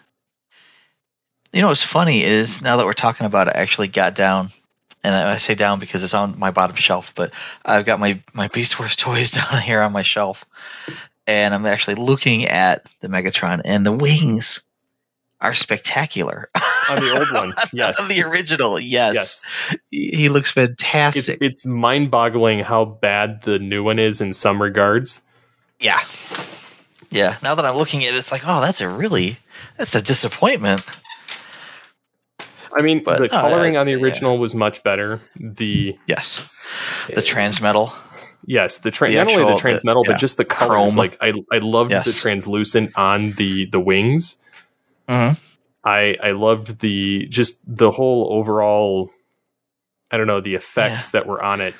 You know what's funny is now that we're talking about it, I actually got down, and I I say down because it's on my bottom shelf, but I've got my my Beast Wars toys down here on my shelf, and I'm actually looking at the Megatron, and the wings are spectacular. On the old one, yes. On the original, yes. He he looks fantastic. It's, it's mind boggling how bad the new one is in some regards. Yeah. Yeah. Now that I'm looking at it, it's like, oh, that's a really that's a disappointment. I mean, But, the uh, coloring on the original was much better. The yes, the transmetal. Yes, the, tra- The not only the transmetal, the- yeah, but just the colors. chrome. Like I, I loved the translucent on the the wings. Mhm. I I loved the just the whole overall. I don't know the effects that were on it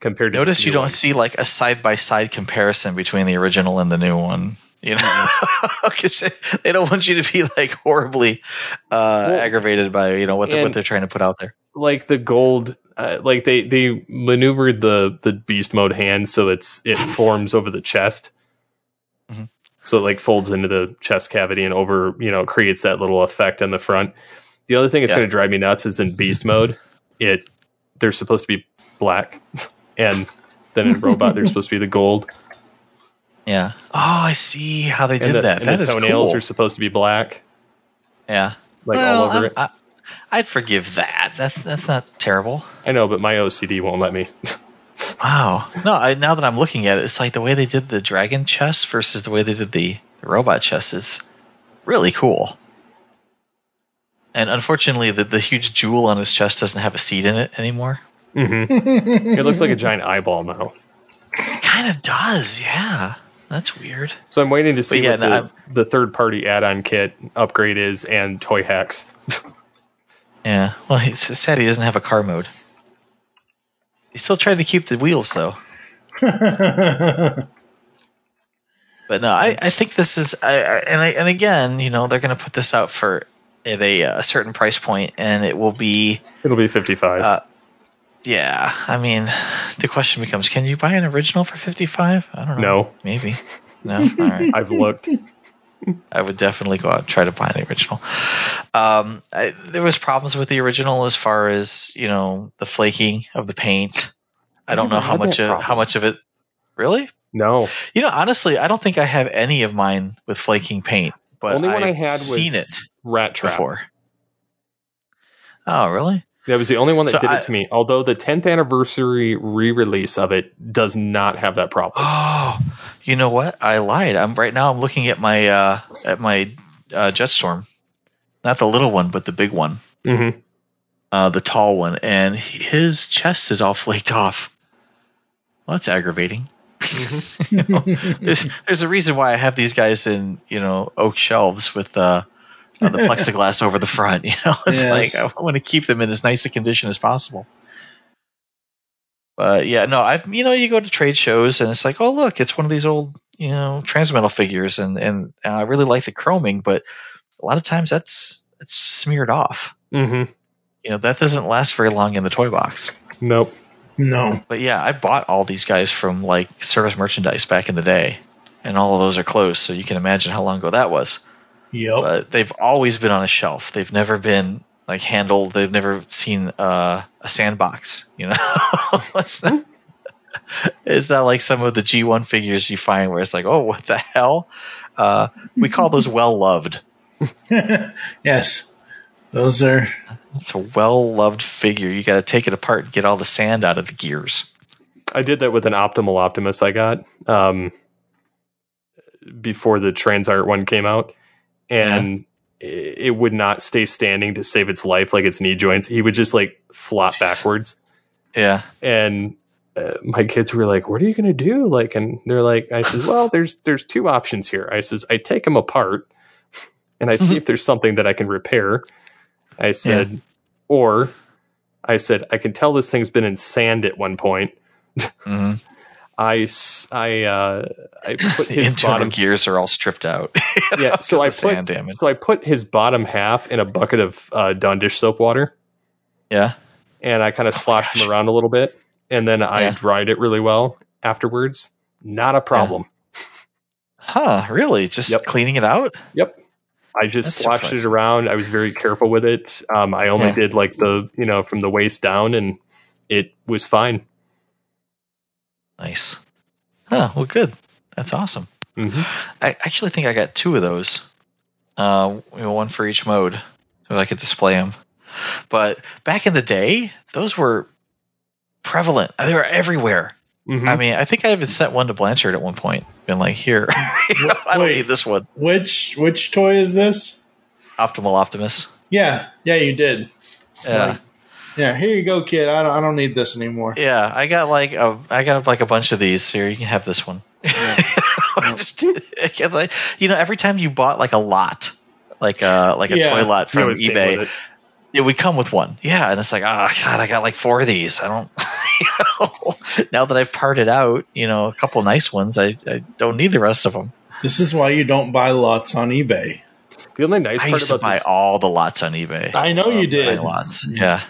compared to. Notice you don't one. see like a side by side comparison between the original and the new one. You know, because they don't want you to be like horribly uh, aggravated by you know what, the, what they're trying to put out there. like the gold. Uh, like they they maneuvered the the beast mode hand so it's it forms over the chest. So it like folds into the chest cavity and over you know creates that little effect on the front. The other thing that's Yeah. going to drive me nuts is in beast mode. It they're supposed to be black, and then in robot they're supposed to be the gold. Yeah. Oh, I see how they and did the, that. and That the is toenails cool. are supposed to be black. yeah. like, Well, all over I'm- it. I, I'd forgive that. That's that's not terrible. I know, but my OCD won't let me. Wow. No, I, now that I'm looking at it, it's like the way they did the dragon chest versus the way they did the, the robot chest is really cool. And unfortunately, the, the huge jewel on his chest doesn't have a seat in it anymore. hmm it looks like a giant eyeball now. It Kind of does, yeah. That's weird. So I'm waiting to see yeah, what no, the, I'm- the third party add on kit upgrade is and toy hacks. Yeah. Well, it's sad he doesn't have a car mode. He still trying to keep the wheels though. But no, I, I think this is I, I and I, and again, you know, they're going to put this out for at a, a certain price point, and it will be It'll be 55. Uh, yeah, I mean, the question becomes: Can you buy an original for fifty-five? I don't know. No. maybe. No, all right. I've looked. I would definitely go out and try to find the original. Um, I, there was problems with the original as far as you know the flaking of the paint. I don't know how much of, how much of it. Really? No. You know, honestly, I don't think I have any of mine with flaking paint. But Only one I I've had was seen it Rattrap. before. Oh, really? That was the only one that So did I- it to me. Although the 10th anniversary re-release of it does not have that problem. Oh, you know what? I lied. I'm right now. I'm looking at my uh, at my uh, Jetstorm, not the little one, but the big one, Mm-hmm. uh, the tall one, and his chest is all flaked off. Well, that's aggravating. Mm-hmm. You know, there's there's a reason why I have these guys in you know oak shelves with uh, uh, the plexiglass over the front. You know, it's Yes. like I want to keep them in as nice a condition as possible. But yeah, no, I've you know you go to trade shows and it's like, oh look, it's one of these old you know transmetal figures, and and I really like the chroming, but a lot of times that's it's smeared off. Mm-hmm. You know that doesn't last very long in the toy box. Nope. No. But yeah, I bought all these guys from like service merchandise back in the day, and all of those are closed. So you can imagine how long ago that was. Yep. But they've always been on a shelf. They've never been like handled. They've never seen uh, a sandbox. You know, it's, not, it's not like some of the G1 figures you find where it's like, oh, what the hell? Uh, we call those well loved. yes. Those are. It's a well loved figure. You got to take it apart and get all the sand out of the gears. I did that with an Optimal Optimus I got um, before the Transart one came out, and i it would not stay standing to save its life, like its knee joints. He would just like flop backwards, Yeah. And uh, my kids were like, "What are you going to do?" Like, and they're like, "I says, well, there's there's two options here." I says, "I take them apart, and I see if there's something that I can repair." I said, or I said, I can tell this thing's been in sand at one point. Mhm. I I uh, I put his bottom gears are all stripped out. yeah. So I put so I put his bottom half in a bucket of uh, Dawn dish soap water. Yeah. and I kind of sloshed him around a little bit, and then I Yeah. dried it really well afterwards. Not a problem. Huh? Really? Just cleaning it out? Yep. I just That's sloshed it around. I was very careful with it. Um, I only Yeah. did like the you know from the waist down, and it was fine. Nice. Huh. Well, good. That's awesome. Mm-hmm. I actually think I got two of those. Uh, you know, one for each mode, so I could display them. But back in the day, those were prevalent. They were everywhere. Mm-hmm. I mean, I think I even sent one to Blanchard at one point. Been like, here, you know, I don't Wait. need this one. Which which toy is this? Optimal Optimus. Yeah, yeah, you did. Yeah. Yeah, here you go, kid. I don't, I don't need this anymore. Yeah, I got like a, I got like a bunch of these. Here, you can have this one. Just- because I, you know, every time you bought like a lot, like a like a Yeah. toy lot from eBay, with it. would come with one. Yeah, and it's like, oh god, I got like four of these. I don't. You know, now that I've parted out, you know, a couple nice ones, I, I don't need the rest of them. This is why you don't buy lots on eBay. The only nice I part used to about buy this, all the lots on eBay. I know you did. lots. Yeah.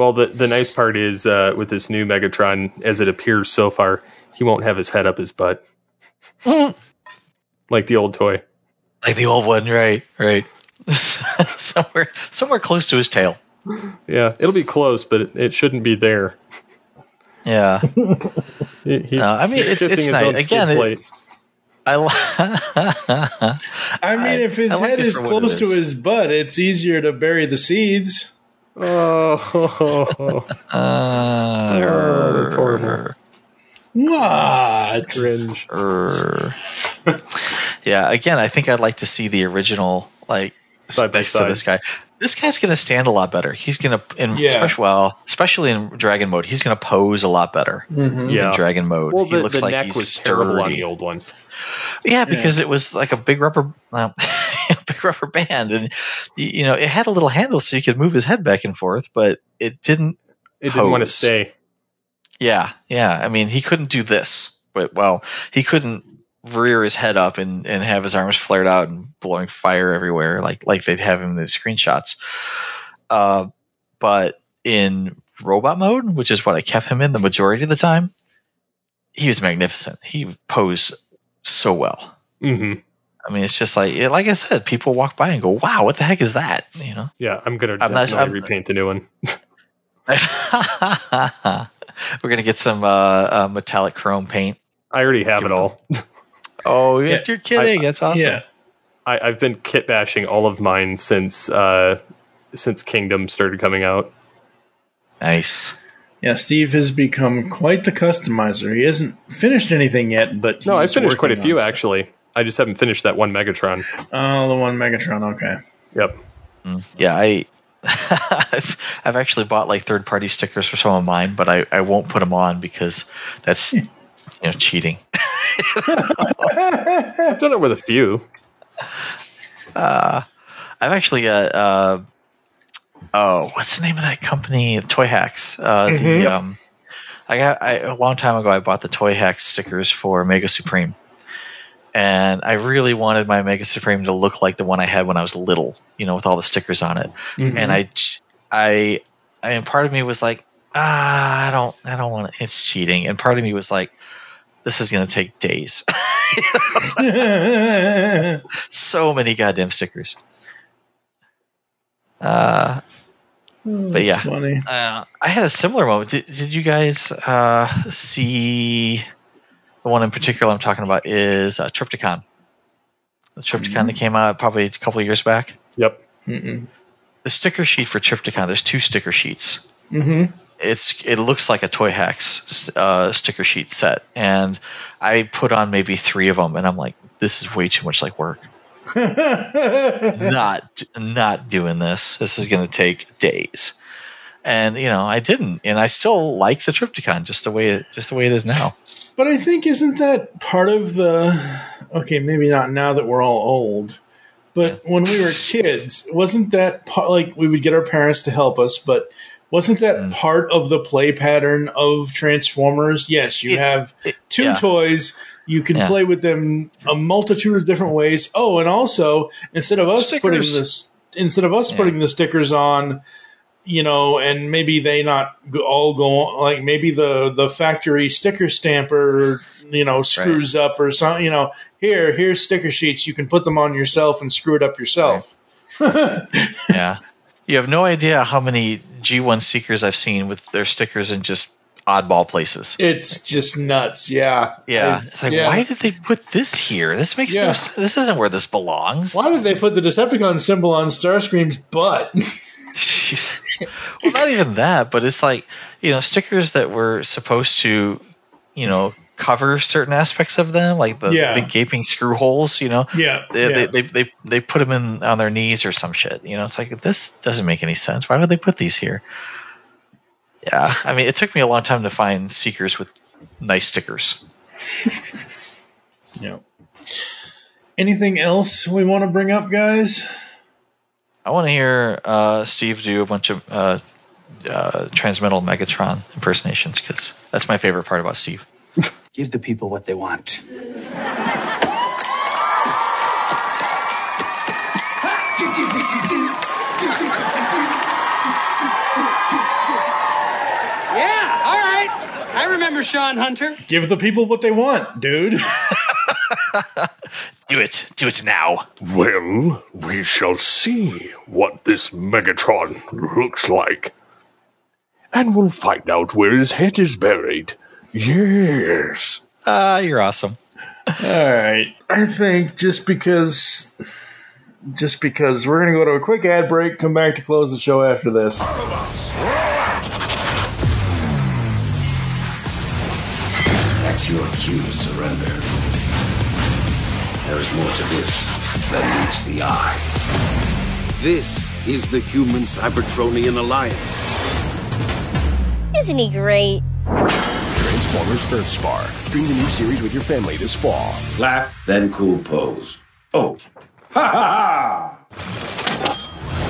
Well, the the nice part is uh, with this new Megatron, as it appears so far, he won't have his head up his butt like the old toy. Like the old one, right? Right. somewhere, somewhere close to his tail. Yeah, it'll be close, but it, it shouldn't be there. Yeah. He's No, I mean, it's- kissing it's his nice. Again, it- I. Li- I mean, if his I head it is for what it close to his butt, it's easier to bury the seeds. Oh, uh, that's horrible. What? Cringe. Yeah, again, I think I'd like to see the original, like Side by specs to this guy. This guy's going to stand a lot better. He's going to, in Yeah. especially, well, especially in Dragon mode, he's going to pose a lot better Mhm. Yeah. in Dragon mode. Well, he the, looks the like neck he's was sturdy. terrible on the old one. Yeah, because it was like a big rubber, well, big rubber band, and you you know it had a little handle so you could move his head back and forth, but it didn't. It didn't want to stay. Yeah, yeah. I mean, he couldn't do this, but well, he couldn't rear his head up and, and have his arms flared out and blowing fire everywhere like like they'd have him in the screenshots. Uh, but in robot mode, which is what I kept him in the majority of the time, he was magnificent. He posed so well. hmm I mean, it's just like like I said, people walk by and go, "Wow, what the heck is that?" You know. Yeah, I'm gonna I'm not- definitely I'm- repaint the new one. We're gonna get some uh, uh, metallic chrome paint. I already have it all. Oh, Yeah, you're kidding, that's awesome. Yeah. I, I've been kit bashing all of mine since uh, since Kingdom started coming out. Nice. Yeah, Steve has become quite the customizer. He hasn't finished anything yet, but No, I he's finished quite a few stuff. actually. I just haven't finished that one Megatron. Oh, the one Megatron. Okay. Yep. Yeah, I I've, I've actually bought like third party stickers for some of mine, but I, I won't put them on because that's you know cheating. I've done it with a few. Uh, I've actually got uh, oh, what's the name of that company? Toy Hacks. Uh, Mhm. The um, I got I, a long time ago. I bought the Toy Hacks stickers for Mega Supreme, and I really wanted my Mega Supreme to look like the one I had when I was little. You know, with all the stickers on it. Mhm. And I, I, I mean, part of me was like, ah, I don't, I don't want it. It's cheating. And part of me was like, this is going to take days. so many goddamn stickers. Uh, but yeah, funny. uh, I had a similar moment. Did, did you guys uh, see the one in particular I'm talking about? Is uh, Trypticon. The Trypticon that came out probably a couple of years back. Yep. Mm-mm. The sticker sheet for Trypticon. There's two sticker sheets. Mm-hmm. It's it looks like a Toy Hacks uh, sticker sheet set, and I put on maybe three of them, and I'm like, this is way too much like work. not not doing this. This is going to take days. and you know I didn't, and I still like the Trypticon just the way it, just the way it is now. But I think isn't that part of the okay, maybe not now that we're all old, but when we were kids, wasn't that part like we would get our parents to help us, but wasn't that Mm. part of the play pattern of Transformers? Yes, you have two yeah. toys. You can Yeah. play with them a multitude of different ways. Oh, and also instead of us putting this, instead of us putting the stickers on, you know, and maybe they not all go like maybe the the factory sticker stamper, you know, screws up or something. You know, here here's sticker sheets. You can put them on yourself and screw it up yourself. yeah. You have no idea how many G1 Seekers I've seen with their stickers and just oddball places. It's just nuts. Yeah. Yeah. I- It's like, yeah. why did they put this here? This makes Yeah. no sense. This isn't where this belongs. Why did they put the Decepticon symbol on Starscream's butt? Jeez. well, not even that, but it's like, you know, stickers that were supposed to, you know, cover certain aspects of them, like the Yeah. big gaping screw holes, you know. Yeah, They, yeah. They, they, they, they put them in on their knees or some shit. You know, it's like, this doesn't make any sense. Why would they put these here? Yeah. I mean, it took me a long time to find Seekers with nice stickers. yeah. Anything else we want to bring up, guys? I want to hear uh, Steve do a bunch of uh, uh, Transmetal Megatron impersonations because that's my favorite part about Steve. Give the people what they want. I remember Sean Hunter. Give the people what they want, dude. Do it. Do it now. Well, we shall see what this Megatron looks like. And we'll find out where his head is buried. Yes. Ah, you're awesome. All right. I think just because, just because we're going to go to a quick ad break, come back to close the show after this. That's your cue to surrender. There is more to this than meets the eye. This is the Human Cybertronian Alliance. Isn't he great? Transformers Earthspark. Stream the new series with your family this fall. Laugh, then cool pose. Oh. Ha ha ha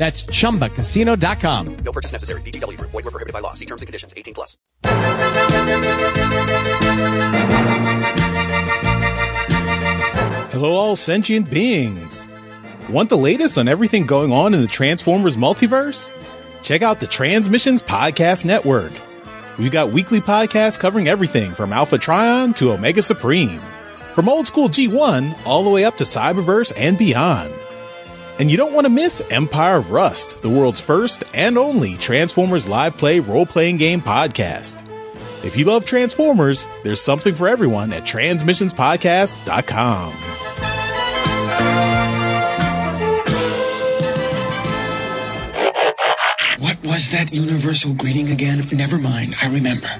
That's chumbacasino.com. No purchase necessary. VGW Group. Void were prohibited by law. See terms and conditions. 18 plus. Hello, all sentient beings. Want the latest on everything going on in the Transformers multiverse? Check out the Transmissions Podcast Network. We've got weekly podcasts covering everything from Alpha Trion to Omega Supreme, from old school G1 all the way up to Cyberverse and beyond. And you don't want to miss Empire of Rust, the world's first and only Transformers live play role playing game podcast. If you love Transformers, there's something for everyone at transmissionspodcast.com. What was that universal greeting again? Never mind, I remember.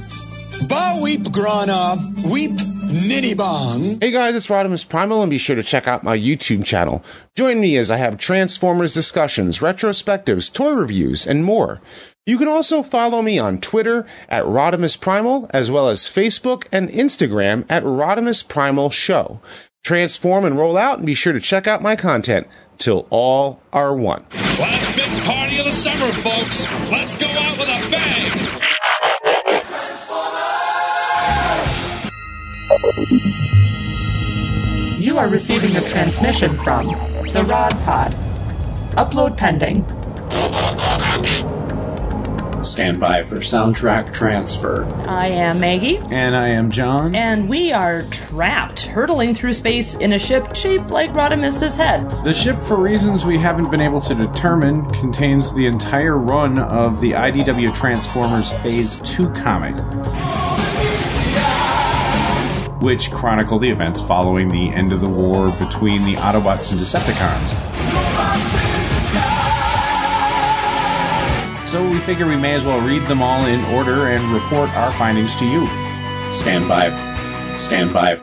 Ba weep grana, weep nitty bong. Hey guys, it's Rodimus Primal, and be sure to check out my YouTube channel. Join me as I have Transformers discussions, retrospectives, toy reviews, and more. You can also follow me on Twitter at Rodimus Primal, as well as Facebook and Instagram at Rodimus Primal Show. Transform and roll out, and be sure to check out my content till all are one. Last big party of the summer, folks. Let's You are receiving a transmission from the Rod Pod. Upload pending. Stand by for soundtrack transfer. I am Maggie. And I am John. And we are trapped, hurtling through space in a ship shaped like Rodimus's head. The ship, for reasons we haven't been able to determine, contains the entire run of the IDW Transformers Phase 2 comic, which chronicle the events following the end of the war between the Autobots and Decepticons. So we figure we may as well read them all in order and report our findings to you. Stand by. Stand by.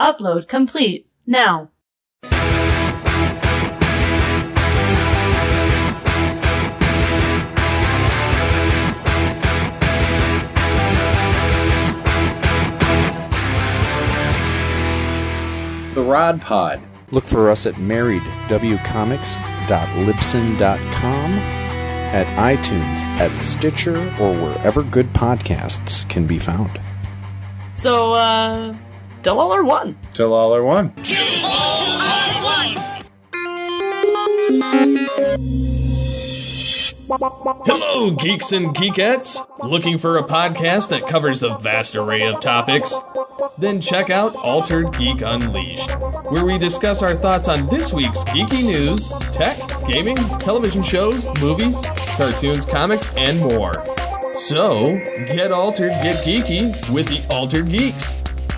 Upload complete. Now. Rod Pod. Look for us at marriedwcomics.libsyn.com, at iTunes, at Stitcher, or wherever good podcasts can be found. So, uh, till all are one. Till all are one. Hello, geeks and geekettes! Looking for a podcast that covers a vast array of topics? Then check out Altered Geek Unleashed, where we discuss our thoughts on this week's geeky news, tech, gaming, television shows, movies, cartoons, comics, and more. So, get altered, get geeky with the Altered Geeks.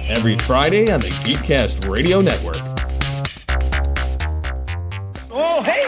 Every Friday on the Geekcast Radio Network. Oh, hey!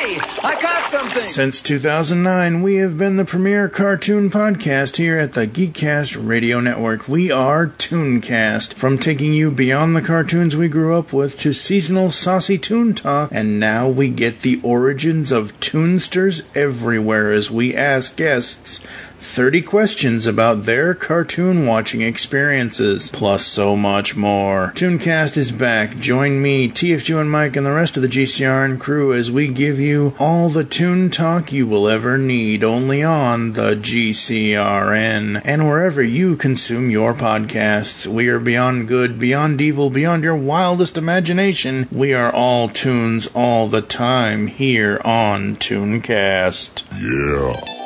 I got something! Since 2009, we have been the premier cartoon podcast here at the Geekcast Radio Network. We are Tooncast. From taking you beyond the cartoons we grew up with to seasonal saucy toon talk, and now we get the origins of Toonsters everywhere as we ask guests 30 questions about their cartoon watching experiences, plus so much more. Tooncast is back. Join me, TFG and Mike, and the rest of the GCRN crew as we give you all the toon talk you will ever need only on the GCRN and wherever you consume your podcasts. We are beyond good, beyond evil, beyond your wildest imagination. We are all toons all the time here on Tooncast. Yeah.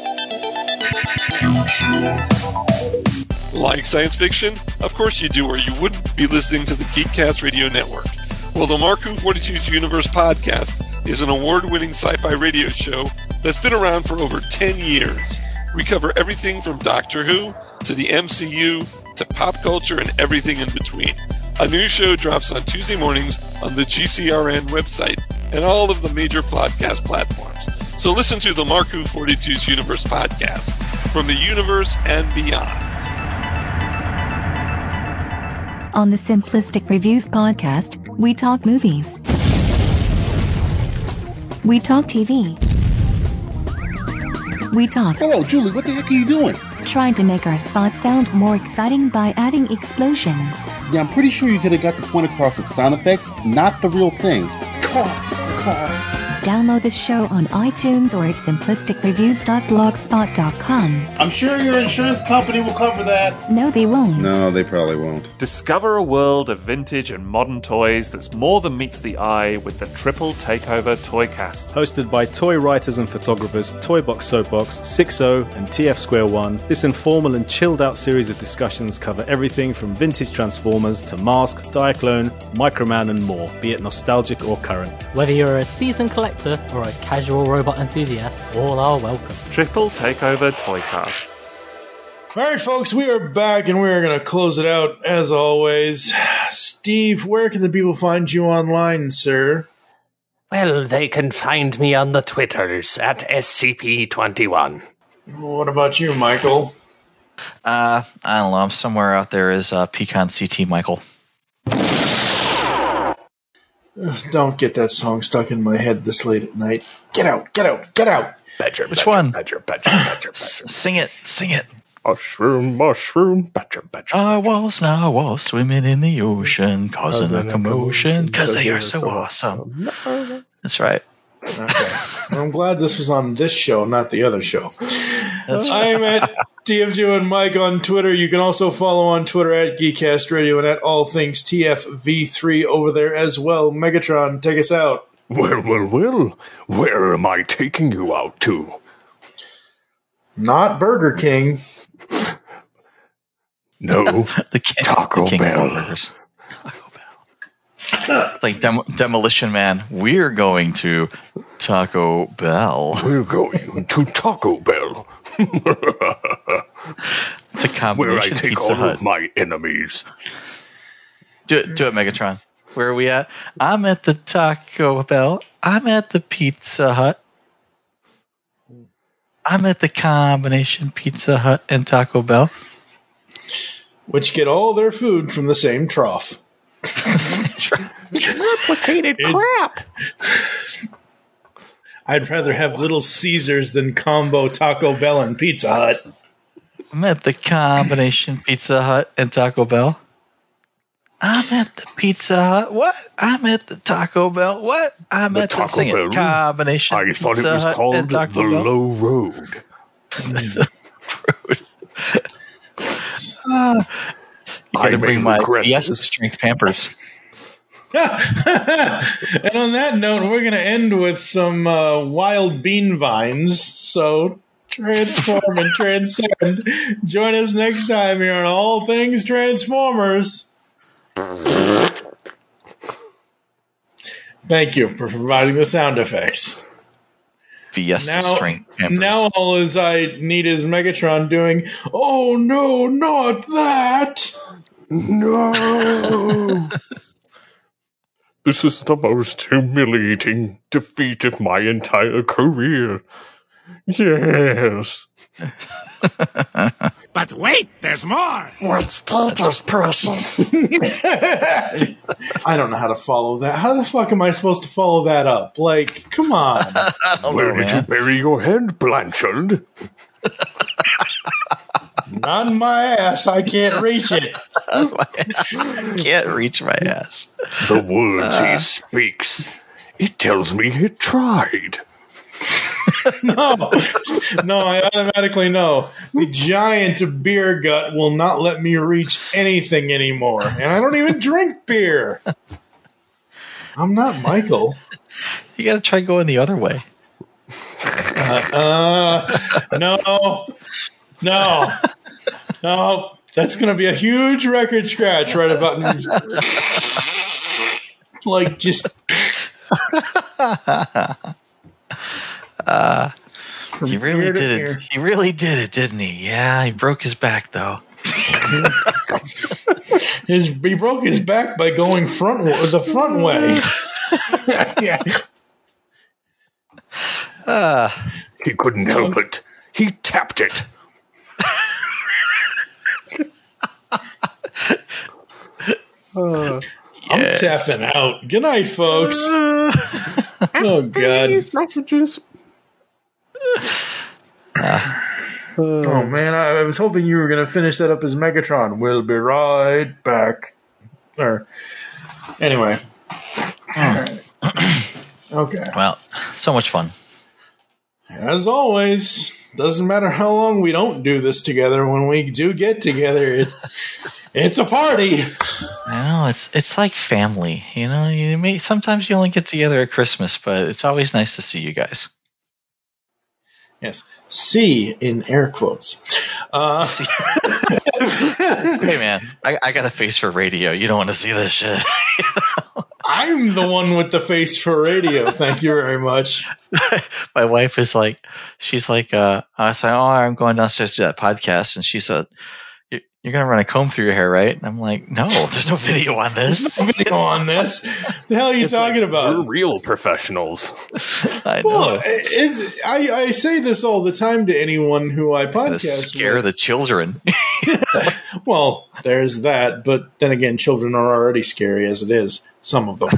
Like science fiction? Of course you do, or you wouldn't be listening to the Geekcast Radio Network. Well, the Marku 42's Universe podcast is an award winning sci fi radio show that's been around for over 10 years. We cover everything from Doctor Who to the MCU to pop culture and everything in between. A new show drops on Tuesday mornings on the GCRN website and all of the major podcast platforms. So listen to the Marku 42's Universe podcast from the universe and beyond. On the Simplistic Reviews podcast, we talk movies. We talk TV. We talk. Hello, Julie, what the heck are you doing? Trying to make our spots sound more exciting by adding explosions. Yeah, I'm pretty sure you could have got the point across with sound effects, not the real thing. Download the show on iTunes or at simplisticreviews.blogspot.com. I'm sure your insurance company will cover that. No, they won't. No, they probably won't. Discover a world of vintage and modern toys that's more than meets the eye with the Triple Takeover Toycast. Hosted by toy writers and photographers Toybox Soapbox, 60, and TF Square One, this informal and chilled out series of discussions cover everything from vintage Transformers to Mask, Diaclone, Microman, and more, be it nostalgic or current. Whether you're a seasoned collector or a casual robot enthusiast, all are welcome. Triple Takeover Toycast. All right, folks, we are back and we are going to close it out as always. Steve, where can the people find you online, sir? Well, they can find me on the Twitters at SCP21. What about you, Michael? Uh, I don't know. I'm somewhere out there as uh, Pecan CT Michael. Ugh, Don't get that song stuck in my head this late at night. Get out, get out, get out. Badger, Which one? Badger, badger, badger, S- sing it, sing it. Mushroom, mushroom, badger, badger. I was now was swimming in the ocean, causing a commotion, because they are so awesome. That's right. Okay. I'm glad this was on this show, not the other show. I'm at TFG and Mike on Twitter. You can also follow on Twitter at Geekcast Radio and at All Things TFV3 over there as well. Megatron, take us out. Well, well, well. Where am I taking you out to? Not Burger King. No, the king, Taco the king Bell. burgers. Taco Bell. like dem- Demolition Man, we're going to Taco Bell. We're going to Taco Bell, It's a combination. where I take Pizza all Hut. of my enemies. Do it, do it, Megatron. Where are we at? I'm at the Taco Bell. I'm at the Pizza Hut. I'm at the combination Pizza Hut and Taco Bell. Which get all their food from the same trough. Complicated crap. I'd rather have Little Caesars than combo Taco Bell and Pizza Hut. I'm at the combination Pizza Hut and Taco Bell. I'm at the Pizza Hut. What? I'm at the Taco Bell. What? I'm The at the Taco sing it. Bell? combination I Pizza thought it was Hut called and the Taco Bell. Low Road. Ah. you gotta may bring my yes strength Pampers. and on that note, we're going to end with some uh, wild bean vines. So transform and transcend. Join us next time here on All Things Transformers. Thank you for providing the sound effects. Fiesta Now, now all as I need is Megatron doing, oh no, not that! No. this is the most humiliating defeat of my entire career. Yes. But wait, there's more. What's dangerous, precious? I don't know how to follow that. How the fuck am I supposed to follow that up? Like, come on. Where did you bury your head, Blanchard? Not in my ass. I can't reach it. I Can't reach my ass. The words Uh. he speaks. It tells me he tried. No, no, I automatically know. The giant beer gut will not let me reach anything anymore. And I don't even drink beer. I'm not Michael. You gotta try going the other way. Uh, no, no, no. That's going to be a huge record scratch right about now. Like, just Uh, he really ear to did ear. it. He really did it, didn't he? Yeah, he broke his back though. his he broke his back by going front the front way. yeah. Uh, He couldn't help it. He tapped it. I'm tapping out. Good night, folks. oh God. messages. Oh man, I, I was hoping you were going to finish that up as Megatron. We'll be right back. Or anyway. okay. Well, so much fun. As always, doesn't matter how long we don't do this together. When we do get together, it, it's a party. I know it's it's like family. You know, you may sometimes you only get together at Christmas, but it's always nice to see you guys. Yes. See in air quotes. Uh, hey man, I, I got a face for radio. You don't want to see this shit. I'm the one with the face for radio. Thank you very much. My wife is like, she's like, uh, I was like, oh, I'm going downstairs to do that podcast, and she said, "You- "You're gonna run a comb through your hair, right?" And I'm like, "No, there's no video on this. There's no video on this. The hell are you talking about? We're real professionals. I know." Well, it, it, I, I say this all the time to anyone who I Gonna podcast scare with. the children. Well, there's that, but then again, children are already scary as it is. Some of them.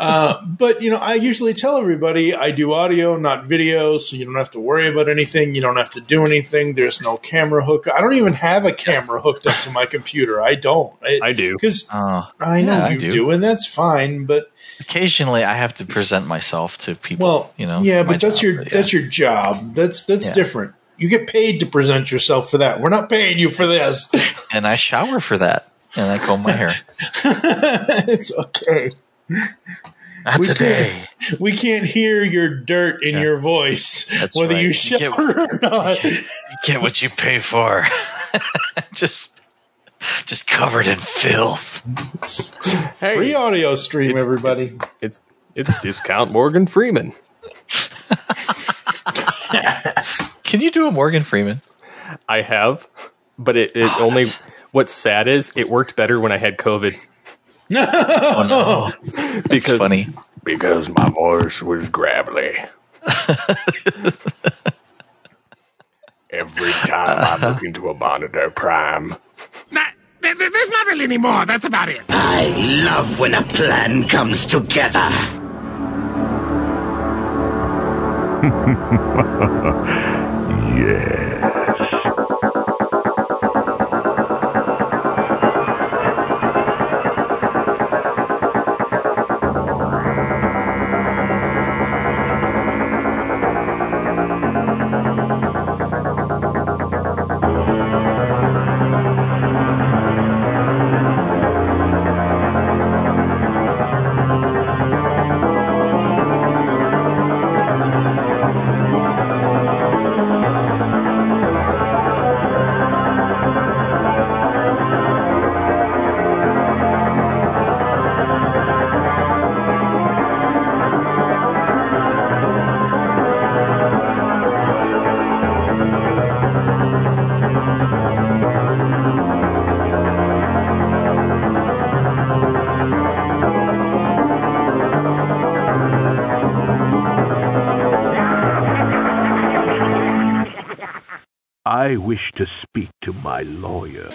Uh, but you know, I usually tell everybody I do audio, not video, so you don't have to worry about anything. You don't have to do anything. There's no camera hook. I don't even have a camera hooked up to my computer. I don't. I do. because Oh, I know yeah, I you do. do. and that's fine. But occasionally, I have to present myself to people. well, you know, yeah, but that's job, your but yeah. that's your job. That's that's Yeah. different. You get paid to present yourself for that. We're not paying you for this. and I shower for that, and I comb my hair. it's okay. Not we today. Can't, we can't hear your dirt in your voice, That's whether right. you You shower or not. You get what you pay for. just, just covered in filth. Free audio stream, everybody. It's it's discount Morgan Freeman. Can you do a Morgan Freeman? I have, but it, it Oh, only. What's sad is it worked better when I had COVID Oh no, because funny. Because my voice was gravelly. Every time I look into a monitor prime. That, there- there- there's not really any more. That's about it. I love when a plan comes together. yes. I wish to speak to my lawyer.